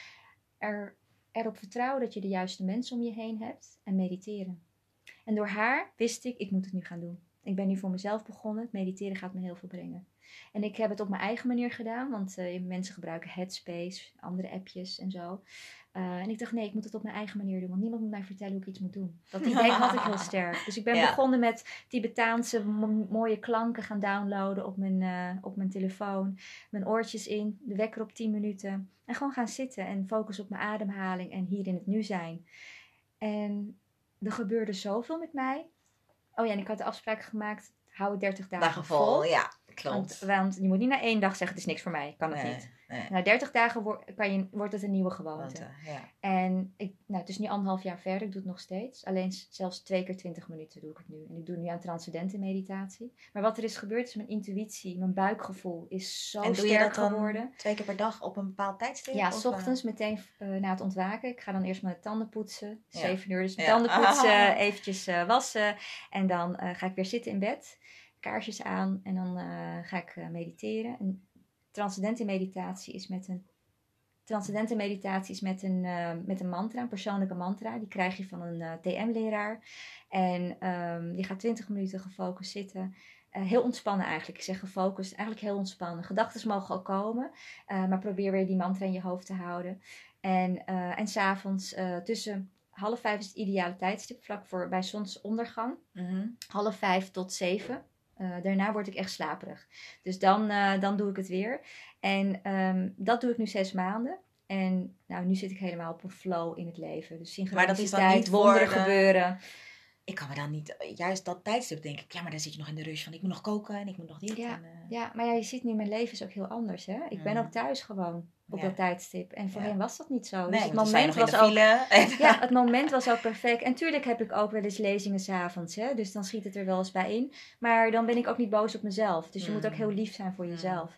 er, erop vertrouwen dat je de juiste mensen om je heen hebt en mediteren. En door haar wist ik, ik moet het nu gaan doen. Ik ben nu voor mezelf begonnen. Mediteren gaat me heel veel brengen. En ik heb het op mijn eigen manier gedaan, want eh, mensen gebruiken Headspace, andere appjes en zo. Eh, en ik dacht, nee, ik moet het op mijn eigen manier doen, want niemand moet mij vertellen hoe ik iets moet doen. Dat *laughs* idee had ik heel sterk. Dus ik ben Ja. begonnen met Tibetaanse mo- mooie klanken gaan downloaden op mijn, eh, op mijn telefoon. Mijn oortjes in, de wekker op 10 minuten. En gewoon gaan zitten en focussen op mijn ademhaling en hier in het nu zijn. En er gebeurde zoveel met mij. Oh ja, en ik had de afspraak gemaakt, hou het 30 dagen, Dagen vol, ja, klopt. Want, want je moet niet na één dag zeggen, het is niks voor mij. Kan het nee, niet. nee. Na 30 dagen wo- kan je, wordt het een nieuwe gewoonte. Want, eh, ja. En ik, nou, het is nu anderhalf jaar verder, ik doe het nog steeds. Alleen zelfs twee keer 20 minuten doe ik het nu. En ik doe nu aan transcendente meditatie. Maar wat er is gebeurd is mijn intuïtie, mijn buikgevoel is zo en doe je sterk geworden. twee keer per dag op een bepaald tijdstip? Ja, s eh? ochtends meteen eh, na het ontwaken. Ik ga dan eerst mijn tanden poetsen. Ja. Zeven uur dus mijn Ja. tanden poetsen, Ah. *laughs* eventjes eh, wassen. En dan eh, ga ik weer zitten in bed. Kaarsjes aan en dan eh, ga ik eh, mediteren. En transcendente meditatie is met een... Transcendente meditatie is met een, eh, met een mantra, een persoonlijke mantra. Die krijg je van een eh, TM-leraar. En ehm, je gaat 20 minuten gefocust zitten. Heel ontspannen eigenlijk. Ik zeg gefocust, eigenlijk heel ontspannen. Gedachten mogen al komen, maar probeer weer die mantra in je hoofd te houden. En, en s'avonds uh, tussen half vijf is het ideale tijdstip, vlak voor bij zonsondergang. Mhm. Half vijf tot zeven. Uh, daarna word ik echt slaperig. Dus dan, uh, dan doe ik het weer. En um, dat doe ik nu zes maanden. En nou, nu zit ik helemaal op een flow in het leven. Dus synchroniciteit, wonderen de... gebeuren. Ik kan me dan niet, juist dat tijdstip denk ik, ja, maar dan zit je nog in de rush van ik moet nog koken en ik moet nog dit. Ja, en, uh... ja maar ja, je ziet nu, mijn leven is ook heel anders. Hè? Ik ben Mm. ook thuis gewoon op Ja. dat tijdstip. En voorheen Ja. was dat niet zo. Nee, dus het moment was ook ja, *laughs* het moment was ook perfect. En tuurlijk heb ik ook wel eens lezingen s'avonds. Dus dan schiet het er wel eens bij in. Maar dan ben ik ook niet boos op mezelf. Dus je moet ook Mm. heel lief zijn voor jezelf.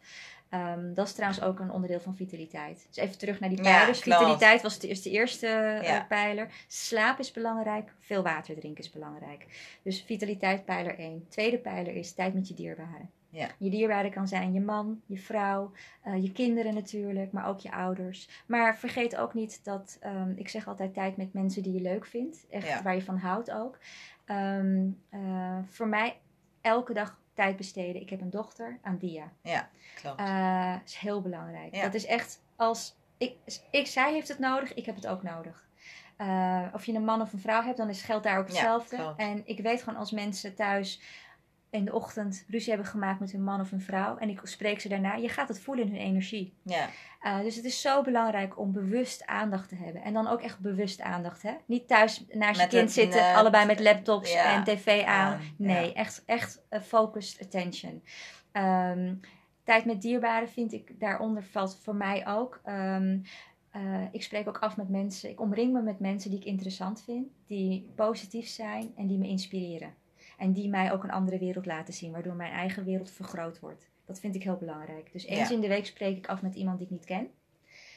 Ehm, dat is trouwens ook een onderdeel van vitaliteit. Dus even terug naar die pijlers. vitaliteit was de, is de eerste eh, pijler. Slaap is belangrijk. Veel water drinken is belangrijk. Dus vitaliteit pijler 1. Tweede pijler is tijd met je dierbaren. Ja. Je dierbaren kan zijn je man, je vrouw, eh, je kinderen natuurlijk, maar ook je ouders. Maar vergeet ook niet dat, ehm, ik zeg altijd tijd met mensen die je leuk vindt. Echt Ja. waar je van houdt ook. Ehm, eh, voor mij elke dag tijd besteden. Ik heb een dochter, Andia. Ja, klopt. Eh is heel belangrijk. Ja. Dat is echt als ik, ik, zij heeft het nodig, ik heb het ook nodig. Of je een man of een vrouw hebt, dan is geldt daar ook hetzelfde. en ik weet gewoon als mensen thuis in de ochtend ruzie hebben gemaakt met hun man of een vrouw. En ik spreek ze daarna, je gaat het voelen in hun energie. ja. Uh, dus het is zo belangrijk om bewust aandacht te hebben. En dan ook echt bewust aandacht. Hè? Niet thuis naast je kind zitten, net- allebei met laptops Ja, en tv aan. nee, echt, echt uh, focused attention. Ehm, tijd met dierbaren vind ik, daaronder valt voor mij ook. Ehm, uh, ik spreek ook af met mensen. Ik omring me met mensen die ik interessant vind. Die positief zijn en die me inspireren. En die mij ook een andere wereld laten zien. Waardoor mijn eigen wereld vergroot wordt. Dat vind ik heel belangrijk. Dus eens Ja. in de week spreek ik af met iemand die ik niet ken.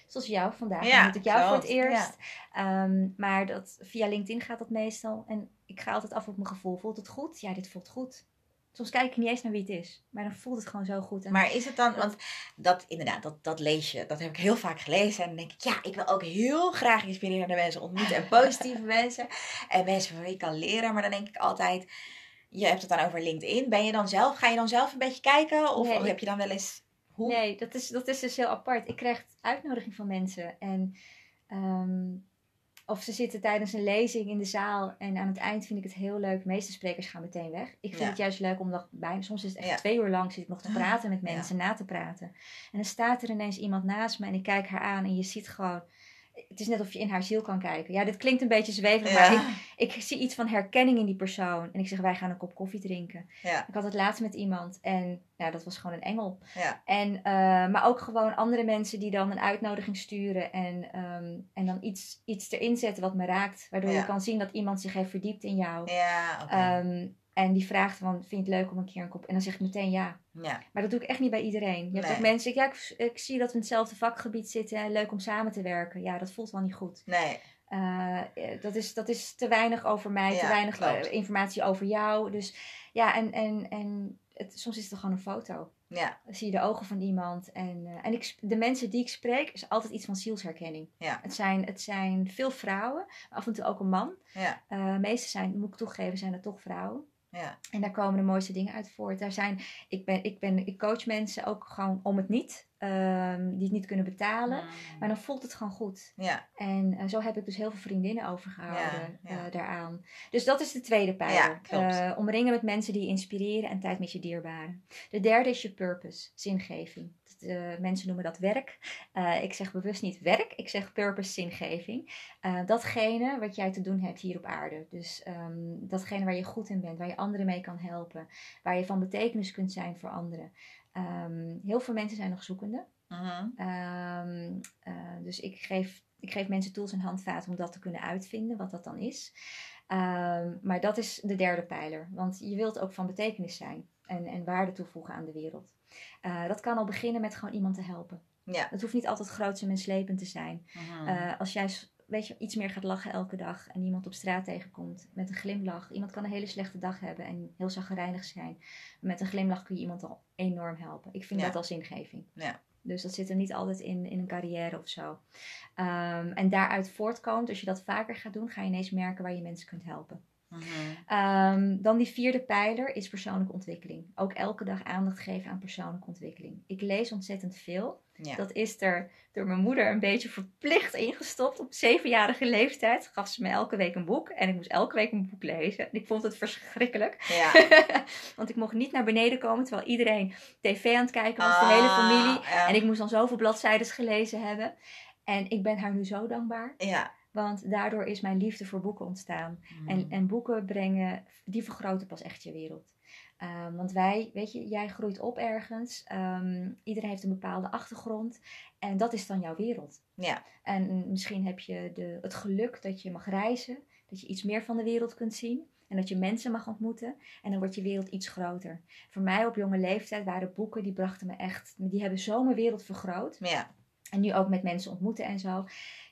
Zoals jou vandaag. Ja, ontmoet ik jou voor het eerst. Ehm, maar dat, via LinkedIn gaat dat meestal. En ik ga altijd af op mijn gevoel. Voelt het goed? Ja, dit voelt goed. Soms kijk ik niet eens naar wie het is. Maar dan voelt het gewoon zo goed. En Maar is het dan, want dat inderdaad, dat, dat lees je, dat heb ik heel vaak gelezen. En dan denk ik, ja, ik wil ook heel graag inspirerende mensen ontmoeten en positieve *laughs* mensen. En mensen van wie ik kan leren. Maar dan denk ik altijd, je hebt het dan over LinkedIn. Ben je dan zelf, ga je dan zelf een beetje kijken? Of, Nee, of heb je dan wel eens, hoe? Nee, dat is, dat is dus heel apart. Ik krijg uitnodiging van mensen. En, ehm, of ze zitten tijdens een lezing in de zaal. En aan het eind vind ik het heel leuk. De meeste sprekers gaan meteen weg. Ik vind Ja. het juist leuk om nog bij. Soms is het echt Ja. twee uur lang zit ik nog te praten met Ja. mensen, na te praten. En dan staat er ineens iemand naast me en ik kijk haar aan. En je ziet gewoon. Het is net of je in haar ziel kan kijken. Ja, dit klinkt een beetje zweverig, Ja. maar ik, ik zie iets van herkenning in die persoon. En ik zeg, wij gaan een kop koffie drinken. Ja. Ik had het laatst met iemand en ja, dat was gewoon een engel. Ja. En, eh, maar ook gewoon andere mensen die dan een uitnodiging sturen en, ehm, en dan iets, iets erin zetten wat me raakt. Waardoor je kan zien dat iemand zich heeft verdiept in jou. Ja, oké. En die vraagt van, vind je het leuk om een keer een kop... En dan zeg ik meteen ja. ja. Maar dat doe ik echt niet bij iedereen. Je hebt Nee. ook mensen, ja, ik, ik zie dat we in hetzelfde vakgebied zitten. en Leuk om samen te werken. Ja, dat voelt wel niet goed. Nee. Eh, eh, dat, is, dat is te weinig over mij, te weinig klopt. eh, informatie over jou. Dus ja, en, en, en het, soms is het gewoon een foto. Ja. Dan zie je de ogen van iemand. En, en ik, de mensen die ik spreek, is altijd iets van zielsherkenning. Ja. Het, zijn, het zijn veel vrouwen, af en toe ook een man. Ja. Meeste zijn, moet ik toegeven, zijn het toch vrouwen. Ja. En daar komen de mooiste dingen uit voort. Daar zijn, ik, ben, ik, ben, ik coach mensen ook gewoon om het niet. ehm, die het niet kunnen betalen. Maar dan voelt het gewoon goed. Ja. En eh, zo heb ik dus heel veel vriendinnen overgehouden Ja, ja. eh, daaraan. Dus dat is de tweede pijler. Eh, omringen met mensen die je inspireren en tijd met je dierbaren. De derde is je purpose, zingeving. Dat, eh, mensen noemen dat werk. Eh, ik zeg bewust niet werk, ik zeg purpose, zingeving. Eh, datgene wat jij te doen hebt hier op aarde. Dus ehm, datgene waar je goed in bent, waar je anderen mee kan helpen. Waar je van betekenis kunt zijn voor anderen. Ehm, heel veel mensen zijn nog zoekende. Mhm. Ehm, eh, dus ik geef, ik geef mensen tools en handvaten om dat te kunnen uitvinden, wat dat dan is. Maar dat is de derde pijler, want je wilt ook van betekenis zijn en, en waarde toevoegen aan de wereld. Eh, dat kan al beginnen met gewoon iemand te helpen. Ja. Het hoeft niet altijd groots en menslepend te zijn. Mhm. Eh, als jij weet je, iets meer gaat lachen elke dag en iemand op straat tegenkomt met een glimlach. Iemand kan een hele slechte dag hebben en heel zagrijnig zijn. Met een glimlach kun je iemand al enorm helpen. Ik vind Ja. dat als ingeving. Ja. Dus dat zit er niet altijd in, in een carrière of zo. Ehm, en daaruit voortkomend, als je dat vaker gaat doen, ga je ineens merken waar je mensen kunt helpen. Mhm. Ehm, dan die vierde pijler is persoonlijke ontwikkeling. Ook elke dag aandacht geven aan persoonlijke ontwikkeling. Ik lees ontzettend veel. Ja. Dat is er door mijn moeder een beetje verplicht ingestopt. Op zevenjarige leeftijd gaf ze me elke week een boek. En ik moest elke week een boek lezen. En ik vond het verschrikkelijk. Ja. *laughs* Want ik mocht niet naar beneden komen terwijl iedereen tv aan het kijken was. de hele familie. Ah, ja. En ik moest dan zoveel bladzijden gelezen hebben. En ik ben haar nu zo dankbaar. Ja. Want daardoor is mijn liefde voor boeken ontstaan. Mhm. En, en boeken brengen, die vergroten pas echt je wereld. Ehm, want wij, weet je, jij groeit op ergens. Ehm, iedereen heeft een bepaalde achtergrond. En dat is dan jouw wereld. Ja. En misschien heb je de, het geluk dat je mag reizen. Dat je iets meer van de wereld kunt zien. En dat je mensen mag ontmoeten. En dan wordt je wereld iets groter. Voor mij op jonge leeftijd waren boeken, die brachten me echt... Die hebben zo mijn wereld vergroot. Ja. En nu ook met mensen ontmoeten en zo.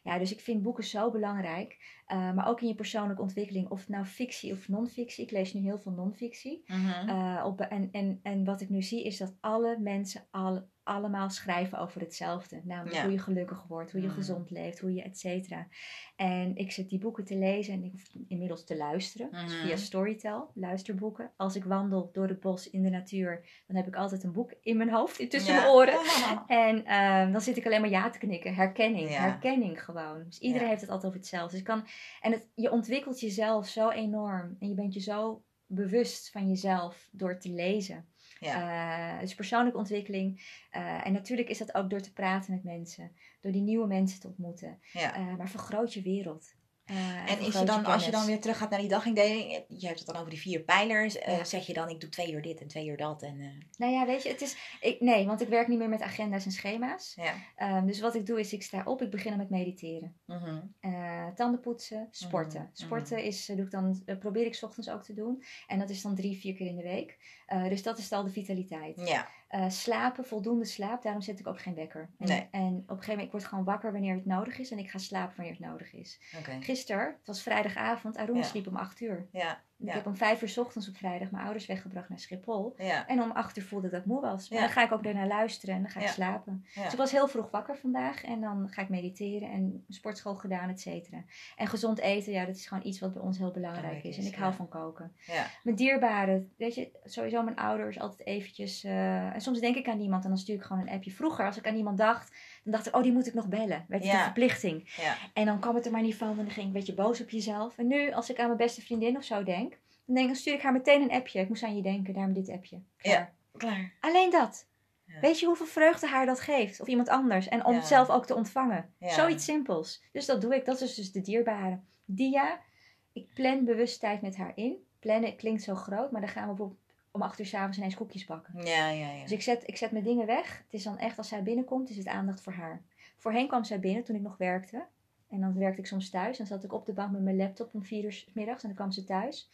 Ja, dus ik vind boeken zo belangrijk. Uh, maar ook in je persoonlijke ontwikkeling. Of het nou fictie of non-fictie. Ik lees nu heel veel non-fictie. Mhm. Uh, op, en, en, en wat ik nu zie is dat alle mensen al, allemaal schrijven over hetzelfde. Namelijk Ja. hoe je gelukkig wordt, hoe je Mhm. gezond leeft, hoe je et cetera. En ik zit die boeken te lezen en ik hoef inmiddels te luisteren. Dus Mhm. via Storytel, luisterboeken. Als ik wandel door het bos in de natuur, dan heb ik altijd een boek in mijn hoofd, tussen Ja. mijn oren. *laughs* En ehm, dan zit ik alleen maar ja te knikken. Herkenning, Ja. herkenning gewoon. Dus iedereen Ja. heeft het altijd over hetzelfde. Dus kan, en het, je ontwikkelt jezelf zo enorm. En je bent je zo bewust van jezelf door te lezen. Ja. Eh, dus persoonlijke ontwikkeling. Eh, en natuurlijk is dat ook door te praten met mensen. Door die nieuwe mensen te ontmoeten. ja. Eh, maar vergroot je wereld. Eh, En is je dan, als je dan weer terug gaat naar die dagindeling, je hebt het dan over die vier pijlers, eh, zeg je dan ik doe twee uur dit en twee uur dat en eh, Nou ja, weet je, het is... Ik, nee, want ik werk niet meer met agenda's en schema's. ja. Ehm, dus wat ik doe is, ik sta op, ik begin met mediteren. Mhm. Eh, tanden poetsen, sporten. Mhm, Sporten mhm. is, eh, doe ik dan, eh, probeer ik 's ochtends ook te doen. En dat is dan drie, vier keer in de week. Eh, dus dat is al de vitaliteit. Ja. Eh, slapen, voldoende slaap, daarom zet ik ook geen wekker. En, Nee. en op een gegeven moment, ik word gewoon wakker wanneer het nodig is. En ik ga slapen wanneer het nodig is. Oké. Gisteren, het was vrijdagavond, Arun Ja. sliep om acht uur. Ja. Ik Ja. heb om vijf uur 's ochtends op vrijdag mijn ouders weggebracht naar Schiphol. Ja. En om acht uur voelde dat ik moe was. Maar Ja. dan ga ik ook daarnaar luisteren en dan ga ik slapen. Dus ik was heel vroeg wakker vandaag. En dan ga ik mediteren en sportschool gedaan, et cetera. En gezond eten, ja, dat is gewoon iets wat bij ons heel belangrijk is. En ik hou van koken. Ja. Mijn dierbaren, weet je, sowieso mijn ouders altijd eventjes... eh, en soms denk ik aan iemand en dan stuur ik gewoon een appje. Vroeger, als ik aan iemand dacht, dan dacht ik, oh, die moet ik nog bellen. Werd het Ja. een verplichting. Ja. En dan kwam het er maar niet van en dan ging ik een beetje boos op jezelf. En nu, als ik aan mijn beste vriendin of zo denk, dan, denk, ik, dan stuur ik haar meteen een appje. Ik moest aan je denken, daarom dit appje. Klaar. Klaar. Alleen dat. Ja. Weet je hoeveel vreugde haar dat geeft? Of iemand anders. En om Ja. het zelf ook te ontvangen. Ja. Zoiets simpels. Dus dat doe ik. Dat is dus de dierbare. Dia, ik plan bewust tijd met haar in. Plannen klinkt zo groot, maar dan gaan we bijvoorbeeld om acht uur s'avonds ineens koekjes bakken. Ja, ja, ja. Dus ik zet, ik zet mijn dingen weg. Het is dan echt, als zij binnenkomt, is het aandacht voor haar. Voorheen kwam zij binnen toen ik nog werkte. En dan werkte ik soms thuis. Dan zat ik op de bank met mijn laptop om vier uur 's middags. En dan kwam ze thuis.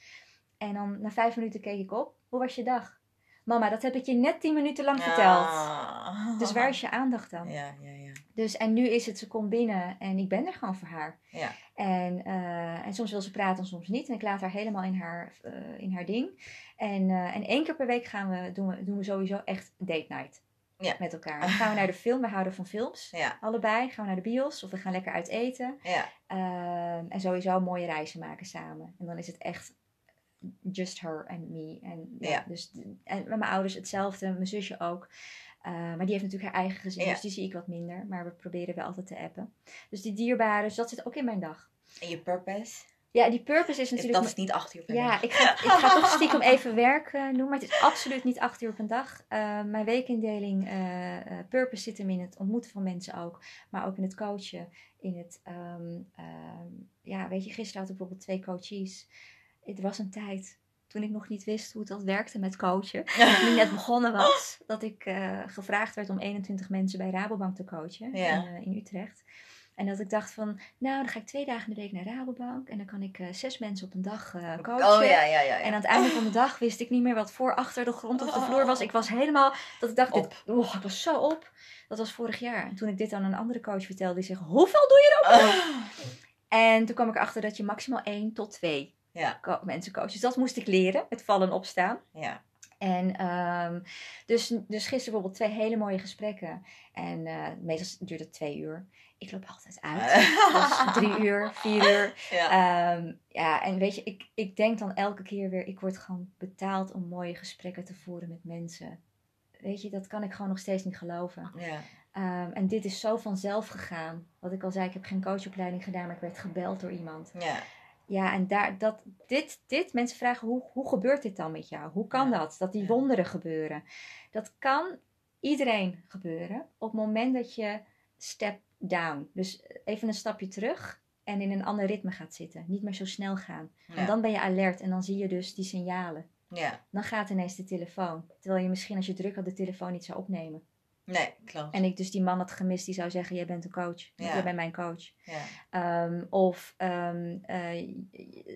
En dan na vijf minuten keek ik op. Hoe was je dag? Mama, dat heb ik je net tien minuten lang verteld. Ah. Dus waar is je aandacht dan? Ja, ja, ja. Dus, en nu is het, ze komt binnen en ik ben er gewoon voor haar. Ja. En, eh, en soms wil ze praten en soms niet. En ik laat haar helemaal in haar, eh, in haar ding. En, eh, en één keer per week gaan we, doen, we, doen we sowieso echt date night. Ja. Met elkaar. Dan gaan we naar de film. We houden van films. Ja, Allebei. Gaan we naar de bios. Of we gaan lekker uit eten. ja. Ehm, en sowieso mooie reizen maken samen. En dan is het echt just her and me. En, ja, Ja. Dus, en met mijn ouders hetzelfde. Mijn zusje ook. Eh, maar die heeft natuurlijk haar eigen gezin. Ja. Dus die zie ik wat minder. Maar we proberen wel altijd te appen. Dus die dierbare. Dus dat zit ook in mijn dag. En je purpose? Ja, die purpose is natuurlijk... dat is niet acht uur per Ja, dag. ik ga, ik ga toch stiekem *laughs* even werk eh, doen, maar het is absoluut niet acht uur op een dag. Eh, mijn weekindeling, purpose zit hem in het ontmoeten van mensen ook, maar ook in het coachen. In het, ehm, ehm, ja, weet je, gisteren had ik bijvoorbeeld twee coaches. Het was een tijd toen ik nog niet wist hoe dat werkte met coachen. *laughs* Toen ik net begonnen was, dat ik eh, gevraagd werd om 21 mensen bij Rabobank te coachen Ja. in, eh, in Utrecht. En dat ik dacht van, nou, dan ga ik twee dagen in de week naar Rabobank. En dan kan ik eh, zes mensen op een dag eh, coachen. Oh ja, ja, ja. En aan het einde van de dag wist ik niet meer wat voor, achter de grond of de vloer was. Ik was helemaal, dat ik dacht, dit, oh, ik was zo op. Dat was vorig jaar. En toen ik dit aan een andere coach vertelde, die zei, hoeveel doe je er? Ah. En toen kwam ik achter dat je maximaal één tot twee Ja, co- mensen coacht. Dus dat moest ik leren, het vallen en opstaan. ja. En ehm, dus, dus gisteren bijvoorbeeld twee hele mooie gesprekken. En eh, meestal duurt het twee uur. Ik loop altijd uit. *laughs* Dus drie uur, vier uur. ja. Ehm, ja, en weet je, ik, ik denk dan elke keer weer, ik word gewoon betaald om mooie gesprekken te voeren met mensen. Weet je, dat kan ik gewoon nog steeds niet geloven. ja. Ehm, en dit is zo vanzelf gegaan. Wat ik al zei, ik heb geen coachopleiding gedaan, maar ik werd gebeld door iemand. ja. Ja, en daar, dat, dit, dit, mensen vragen, hoe, hoe gebeurt dit dan met jou? Hoe kan Ja. dat? Dat die wonderen gebeuren. Dat kan iedereen gebeuren op het moment dat je step down. Dus even een stapje terug en in een ander ritme gaat zitten. Niet meer zo snel gaan. Ja. En dan ben je alert en dan zie je dus die signalen. ja. Dan gaat ineens de telefoon. Terwijl je misschien als je druk had de telefoon niet zou opnemen. Nee, klopt. En ik dus die man had gemist die zou zeggen, jij bent een coach. Ja. Jij bent mijn coach. Ja. Ehm, of ehm, eh,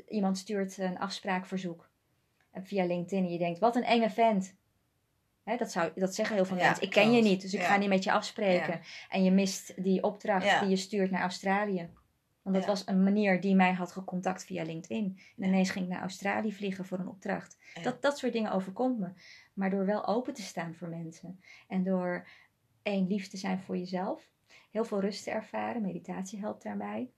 iemand stuurt een afspraakverzoek eh, via LinkedIn en je denkt, wat een enge vent. Hè, dat, zou, dat zeggen heel veel Ja, mensen. Ik ken je niet, dus ik ga niet met je afspreken. En je mist die opdracht die je stuurt naar Australië. Want dat Ja. was een manier die mij had gecontact via LinkedIn. En ineens ging ik naar Australië vliegen voor een opdracht. Ja. Dat, dat soort dingen overkomt me. Maar door wel open te staan voor mensen. En door één, lief te zijn voor jezelf. Heel veel rust te ervaren. Meditatie helpt daarbij.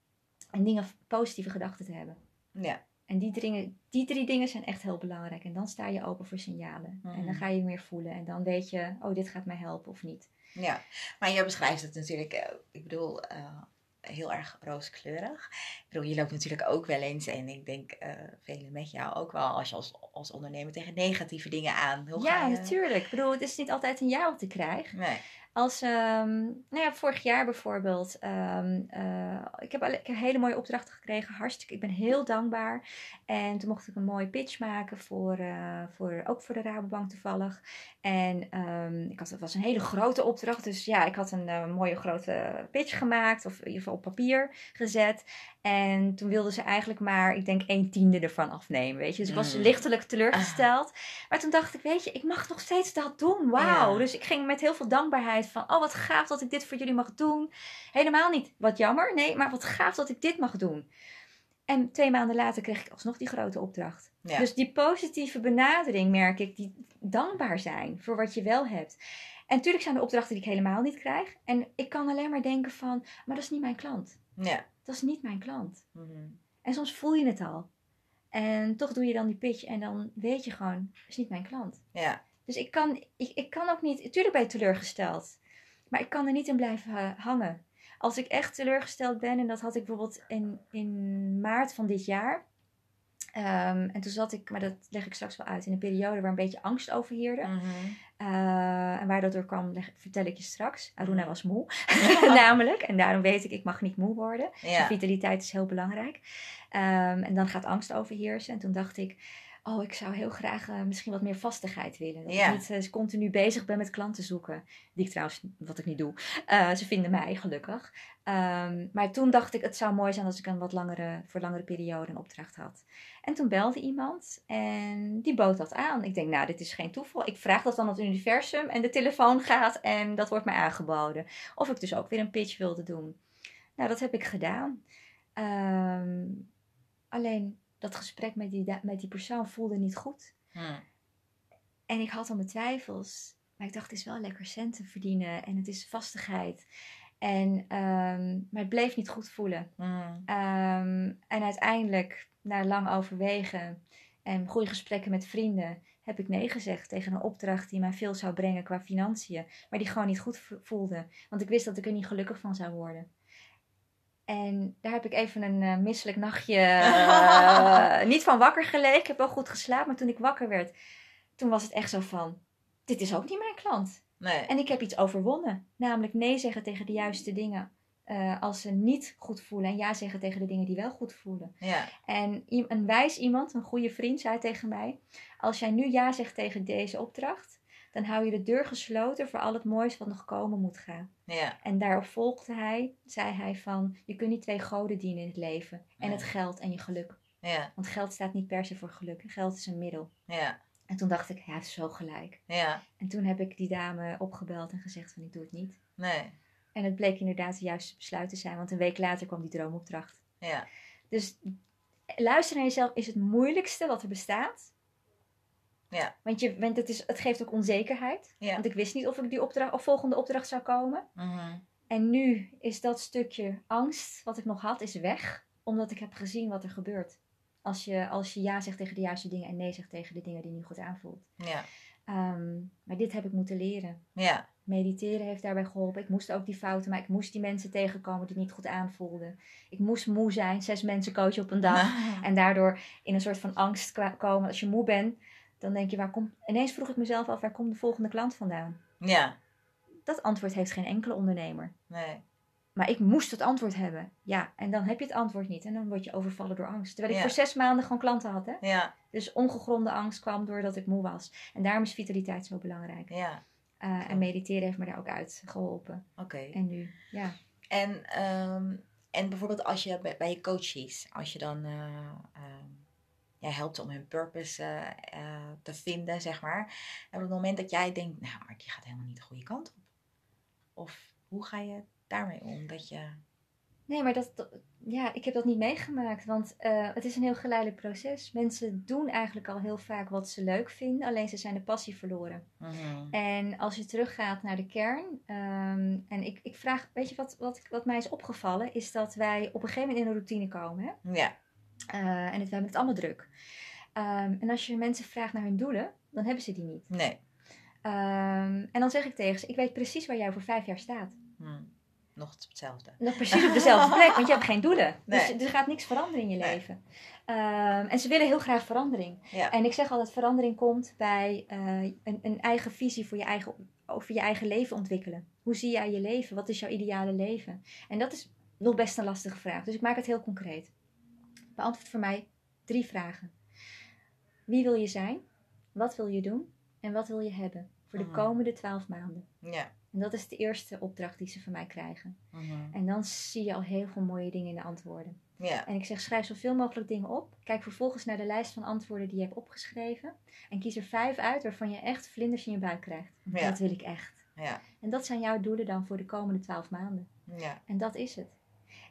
En dingen, positieve gedachten te hebben. Ja. En die, dingen, die drie dingen zijn echt heel belangrijk. En dan sta je open voor signalen. En dan Mhm. ga je meer voelen. En dan weet je, oh, dit gaat mij helpen of niet. Ja, maar je beschrijft het natuurlijk, eh, ik bedoel, eh, heel erg rooskleurig. Ik bedoel, je loopt natuurlijk ook wel eens, en ik denk eh velen met jou ook wel, als je als, als ondernemer tegen negatieve dingen aan. Hoe ja, ga je... natuurlijk. Ik bedoel, het is niet altijd een ja wat ik krijg. Nee. Als, ehm, nou ja, vorig jaar bijvoorbeeld. ehm, eh, ik, heb ik heb hele mooie opdrachten gekregen. Hartstikke, ik ben heel dankbaar. En toen mocht ik een mooie pitch maken voor, eh, voor ook voor de Rabobank toevallig. En ehm, ik had, het was een hele grote opdracht. Dus ja, ik had een eh, mooie grote pitch gemaakt. Of in ieder geval op papier gezet. En toen wilden ze eigenlijk maar, ik denk, een tiende ervan afnemen. Weet je, dus ik was Mm. lichtelijk teleurgesteld. Maar toen dacht ik, weet je, ik mag nog steeds dat doen. Wauw. Ja. Dus ik ging met heel veel dankbaarheid van, oh wat gaaf dat ik dit voor jullie mag doen. Helemaal niet wat jammer, nee, maar wat gaaf dat ik dit mag doen. En twee maanden later kreeg ik alsnog die grote opdracht. Ja. Dus die positieve benadering merk ik, die dankbaar zijn voor wat je wel hebt. En natuurlijk zijn er opdrachten die ik helemaal niet krijg. En ik kan alleen maar denken van, maar dat is niet mijn klant. ja. Dat is niet mijn klant. Mhm. En soms voel je het al. En toch doe je dan die pitch en dan weet je gewoon, dat is niet mijn klant. Ja. Dus ik kan, ik, ik kan ook niet, natuurlijk ben je teleurgesteld, maar ik kan er niet in blijven hangen. Als ik echt teleurgesteld ben, en dat had ik bijvoorbeeld in, in maart van dit jaar. Ehm, en toen zat ik, maar dat leg ik straks wel uit, in een periode waar een beetje angst overheerde. Mhm. Eh, en waar dat door kwam, leg- vertel ik je straks. Aruna was moe, *laughs* *laughs* namelijk. En daarom weet ik, ik mag niet moe worden. Ja. Vitaliteit is heel belangrijk. Ehm, en dan gaat angst overheersen. En toen dacht ik, oh, ik zou heel graag eh, misschien wat meer vastigheid willen. Dat Ja. ik niet eh, continu bezig ben met klanten zoeken. Die ik trouwens, wat ik niet doe. Eh, ze vinden mij, gelukkig. Ehm, maar toen dacht ik, het zou mooi zijn als ik een wat langere, voor langere periode een opdracht had. En toen belde iemand en die bood dat aan. Ik denk, nou, dit is geen toeval. Ik vraag dat dan aan het universum en de telefoon gaat en dat wordt mij aangeboden. Of ik dus ook weer een pitch wilde doen. Nou, dat heb ik gedaan. Ehm, alleen dat gesprek met die, met die persoon voelde niet goed. Hm. En ik had al mijn twijfels. Maar ik dacht, het is wel lekker centen verdienen en het is vastigheid. En, ehm, maar het bleef niet goed voelen. Hm. Ehm, en uiteindelijk, na lang overwegen en goede gesprekken met vrienden, heb ik nee gezegd tegen een opdracht die mij veel zou brengen qua financiën, maar die gewoon niet goed vo- voelde. Want ik wist dat ik er niet gelukkig van zou worden. En daar heb ik even een eh, misselijk nachtje *laughs* eh, niet van wakker gelegen. Ik heb wel goed geslapen, maar toen ik wakker werd, toen was het echt zo van, dit is ook niet mijn klant. Nee. En ik heb iets overwonnen. Namelijk nee zeggen tegen de juiste dingen. eh, als ze niet goed voelen. En ja zeggen tegen de dingen die wel goed voelen. Ja. En een wijs iemand, een goede vriend, zei tegen mij: Als jij nu ja zegt tegen deze opdracht, dan hou je de deur gesloten voor al het moois wat nog komen moet gaan. Ja. En daarop volgde hij, zei hij van: Je kunt niet twee goden dienen in het leven. En Nee. het geld en je geluk. Ja. Want geld staat niet per se voor geluk. Geld is een middel. Ja. En toen dacht ik: Hij heeft zo gelijk. Ja. En toen heb ik die dame opgebeld en gezegd: van Ik doe het niet. Nee. En het bleek inderdaad het juiste besluit te zijn, want een week later kwam die droomopdracht. Ja. Dus luisteren naar jezelf is het moeilijkste wat er bestaat. Ja. Want, je, want het, is, het geeft ook onzekerheid. Ja. Want ik wist niet of ik die opdracht, of volgende opdracht zou komen. Mhm. En nu is dat stukje angst wat ik nog had, is weg. Omdat ik heb gezien wat er gebeurt. Als je, als je ja zegt tegen de juiste dingen en nee zegt tegen de dingen die je niet goed aanvoelt. Ja. Ehm, maar dit heb ik moeten leren. Ja. Mediteren heeft daarbij geholpen. Ik moest ook die fouten, maar ik moest die mensen tegenkomen die het niet goed aanvoelden. Ik moest moe zijn, zes mensen coachen op een dag. *laughs* En daardoor in een soort van angst komen. Als je moe bent, dan denk je, waar komt... Ineens vroeg ik mezelf af, waar komt de volgende klant vandaan? Ja. Dat antwoord heeft geen enkele ondernemer. Nee. Maar ik moest het antwoord hebben. Ja, en dan heb je het antwoord niet. En dan word je overvallen door angst. Terwijl ik Ja. voor zes maanden gewoon klanten had. Hè? Ja. Dus ongegronde angst kwam doordat ik moe was. En daarom is vitaliteit zo belangrijk. Ja. Uh, en mediteren heeft me daar ook uit geholpen. Oké. En nu, ja. En, ehm, en bijvoorbeeld als je bij, bij je coaches, als je dan eh, ehm, jij helpt om hun purpose eh, te vinden, zeg maar. En op het moment dat jij denkt, nou, maar die gaat helemaal niet de goede kant op. Of hoe ga je daarmee om? Dat je. Nee, maar dat, dat- ja, ik heb dat niet meegemaakt. Want eh, het is een heel geleidelijk proces. Mensen doen eigenlijk al heel vaak wat ze leuk vinden. Alleen ze zijn de passie verloren. Mhm. En als je teruggaat naar de kern. ehm, en ik, ik vraag, weet je wat, wat, wat mij is opgevallen? Is dat wij op een gegeven moment in een routine komen. Hè? Ja. Eh, en het, we hebben het allemaal druk. Ehm, en als je mensen vraagt naar hun doelen, dan hebben ze die niet. Nee. Ehm, en dan zeg ik tegen ze, ik weet precies waar jij over vijf jaar staat. Hm. Nog hetzelfde. Nog precies op dezelfde plek, want je hebt geen doelen. *laughs* Dus er gaat niks veranderen in je Nee. leven. Ehm, en ze willen heel graag verandering. Ja. En ik zeg altijd, verandering komt bij eh, een, een eigen visie voor je eigen, over je eigen leven ontwikkelen. Hoe zie jij je leven? Wat is jouw ideale leven? En dat is nog best een lastige vraag. Dus ik maak het heel concreet. Beantwoord voor mij drie vragen. Wie wil je zijn? Wat wil je doen? En wat wil je hebben voor de Mhm. komende twaalf maanden? Ja. En dat is de eerste opdracht die ze van mij krijgen. Mhm. En dan zie je al heel veel mooie dingen in de antwoorden. Ja. En ik zeg, schrijf zoveel mogelijk dingen op. Kijk vervolgens naar de lijst van antwoorden die je hebt opgeschreven. En kies er vijf uit waarvan je echt vlinders in je buik krijgt. Ja. Dat wil ik echt. Ja. En dat zijn jouw doelen dan voor de komende twaalf maanden. Ja. En dat is het.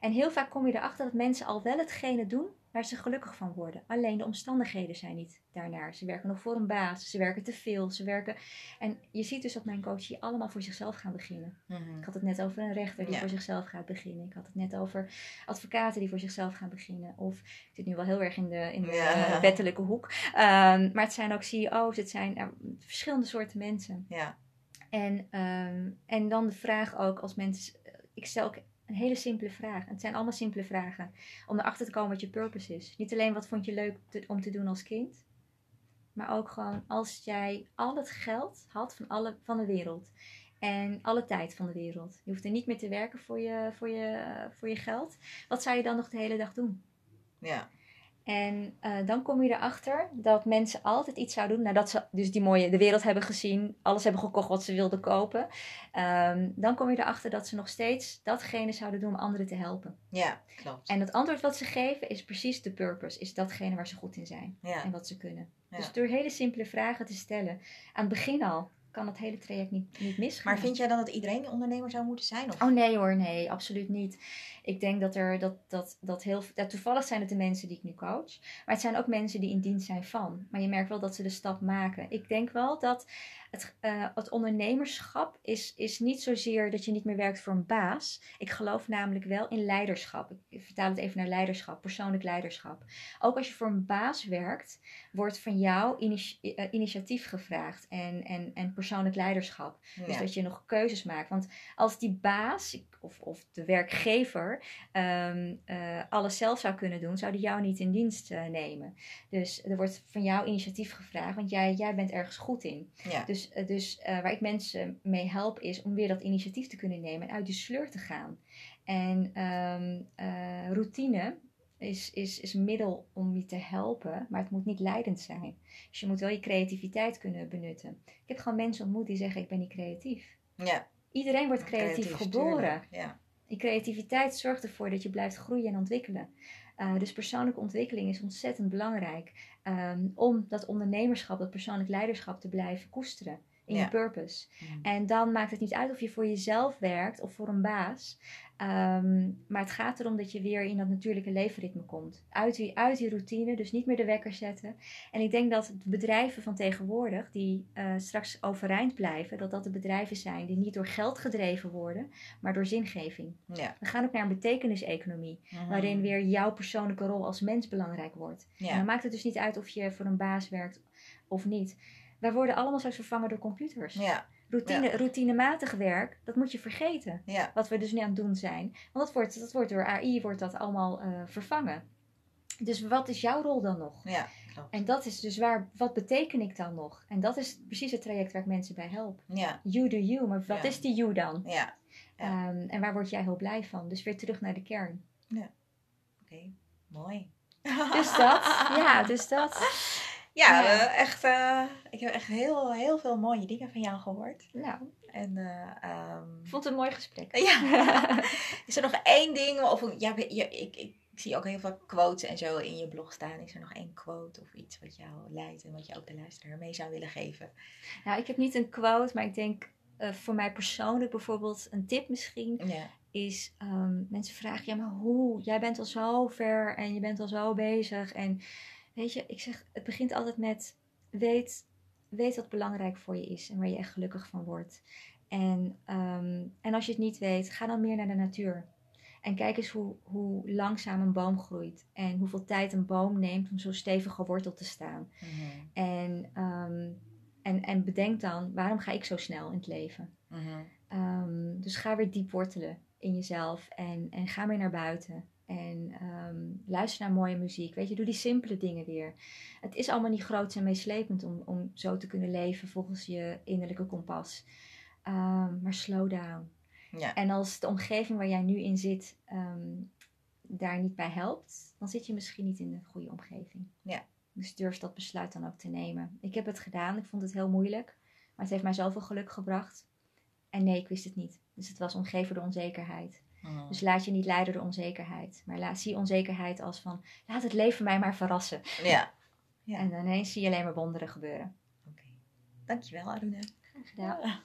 En heel vaak kom je erachter dat mensen al wel hetgene doen waar ze gelukkig van worden. Alleen de omstandigheden zijn niet daarnaar. Ze werken nog voor een baas, ze werken te veel, ze werken... En je ziet dus dat mijn coaches hier allemaal voor zichzelf gaan beginnen. Mhm. Ik had het net over een rechter die Ja. voor zichzelf gaat beginnen. Ik had het net over advocaten die voor zichzelf gaan beginnen. Of ik zit nu wel heel erg in de, in de Ja. eh, wettelijke hoek. Ehm, maar het zijn ook CEO's, het zijn eh, verschillende soorten mensen. Ja. En, ehm, en dan de vraag ook als mensen. Ik stel ook een hele simpele vraag. Het zijn allemaal simpele vragen. Om erachter te komen wat je purpose is. Niet alleen wat vond je leuk om te doen als kind. maar ook gewoon als jij al het geld had van, alle, van de wereld. En alle tijd van de wereld. Je hoeft er niet meer te werken voor je, voor je, voor je geld. Wat zou je dan nog de hele dag doen? Ja. En uh, dan kom je erachter dat mensen altijd iets zouden doen. Nadat ze dus die mooie de wereld hebben gezien, alles hebben gekocht wat ze wilden kopen. Um, dan kom je erachter dat ze nog steeds datgene zouden doen om anderen te helpen. Ja, klopt. En het antwoord wat ze geven is precies de purpose. Is datgene waar ze goed in zijn. Ja. En wat ze kunnen. Ja. Dus door hele simpele vragen te stellen. Aan het begin al kan het hele traject niet, niet misgaan. Maar vind jij dan dat iedereen ondernemer zou moeten zijn? Of? Oh nee hoor, nee, absoluut niet. Ik denk dat er dat, dat, dat heel. Toevallig zijn het de mensen die ik nu coach. Maar het zijn ook mensen die in dienst zijn van. Maar je merkt wel dat ze de stap maken. Ik denk wel dat het, uh, het ondernemerschap is, is niet zozeer dat je niet meer werkt voor een baas. Ik geloof namelijk wel in leiderschap. Ik vertaal het even naar leiderschap, persoonlijk leiderschap. Ook als je voor een baas werkt, wordt van jou initi uh, initiatief gevraagd en, en, en persoonlijk leiderschap. Ja. Dus dat je nog keuzes maakt. Want als die baas of, of de werkgever um, uh, alles zelf zou kunnen doen, zou die jou niet in dienst nemen. Dus er wordt van jou initiatief gevraagd, want jij, jij bent ergens goed in. Ja. Dus, uh, dus waar ik mensen mee help, is om weer dat initiatief te kunnen nemen en uit die sleur te gaan. En um, routine is, is, is een middel om je te helpen, maar het moet niet leidend zijn. Dus je moet wel je creativiteit kunnen benutten. Ik heb gewoon mensen ontmoet die zeggen: Ik ben niet creatief. Ja. Iedereen wordt creatief, creatief geboren. Ja. Die creativiteit zorgt ervoor dat je blijft groeien en ontwikkelen. Uh, dus persoonlijke ontwikkeling is ontzettend belangrijk um, om dat ondernemerschap, dat persoonlijk leiderschap te blijven koesteren in Ja. je purpose. Mm. En dan maakt het niet uit of je voor jezelf werkt of voor een baas. Um, maar het gaat erom dat je weer in dat natuurlijke leefritme komt. Uit die, uit die routine, dus niet meer de wekker zetten. En ik denk dat de bedrijven van tegenwoordig, die uh, straks overeind blijven, dat dat de bedrijven zijn die niet door geld gedreven worden, maar door zingeving. Ja. We gaan ook naar een betekeniseconomie, Mhm. waarin weer jouw persoonlijke rol als mens belangrijk wordt. En dan maakt het dus niet uit of je voor een baas werkt of niet. Wij worden allemaal straks vervangen door computers. Ja. Routine, Routinematig werk, dat moet je vergeten. Ja. Wat we dus nu aan het doen zijn. Want dat wordt, dat wordt door AI wordt dat allemaal uh, vervangen. Dus wat is jouw rol dan nog? Ja. Klopt. En dat is dus waar, wat beteken ik dan nog? En dat is precies het traject waar ik mensen bij help. Ja. You do you, maar wat Ja. is die you dan? Ja. Ja. Um, en waar word jij heel blij van? Dus weer terug naar de kern. Oké. Okay. Mooi. Dus dat. *laughs* ja, dus dat. Ja, Ja. uh, echt. Uh, ik heb echt heel, heel veel mooie dingen van jou gehoord. Nou, En, uh, um... ik vond het een mooi gesprek. Ja. *laughs* is er nog één ding? Of ja, je, ik, ik, ik zie ook heel veel quotes en zo in je blog staan. Is er nog één quote of iets wat jou leidt en wat je ook de luisteraar mee zou willen geven? Nou, ik heb niet een quote, maar ik denk uh, voor mij persoonlijk bijvoorbeeld een tip misschien. Ja. Is um, mensen vragen, ja maar hoe? Jij bent al zo ver en je bent al zo bezig. En weet je, ik zeg, het begint altijd met weet, weet wat belangrijk voor je is en waar je echt gelukkig van wordt. En, um, en als je het niet weet, ga dan meer naar de natuur. En kijk eens hoe, hoe langzaam een boom groeit. En hoeveel tijd een boom neemt om zo stevig geworteld te staan. Mm-hmm. En, um, en, en bedenk dan, waarom ga ik zo snel in het leven? Mm-hmm. Um, dus ga weer diep wortelen in jezelf. En, en ga weer naar buiten. En um, luister naar mooie muziek. Weet je, doe die simpele dingen weer. Het is allemaal niet groot en meeslepend om, om zo te kunnen leven volgens je innerlijke kompas. Um, maar slow down. Ja. En als de omgeving waar jij nu in zit um, daar niet bij helpt, dan zit je misschien niet in de goede omgeving. Ja. Dus durf dat besluit dan ook te nemen. Ik heb het gedaan. Ik vond het heel moeilijk. Maar het heeft mij zoveel geluk gebracht. En nee, ik wist het niet. Dus het was omgeven door onzekerheid. Mm-hmm. Dus laat je niet leiden door onzekerheid. Maar laat, zie onzekerheid als van, laat het leven mij maar verrassen. Ja. ja. En dan ineens zie je alleen maar wonderen gebeuren. Oké. Okay. Dankjewel, Aruna. Graag gedaan. Ja.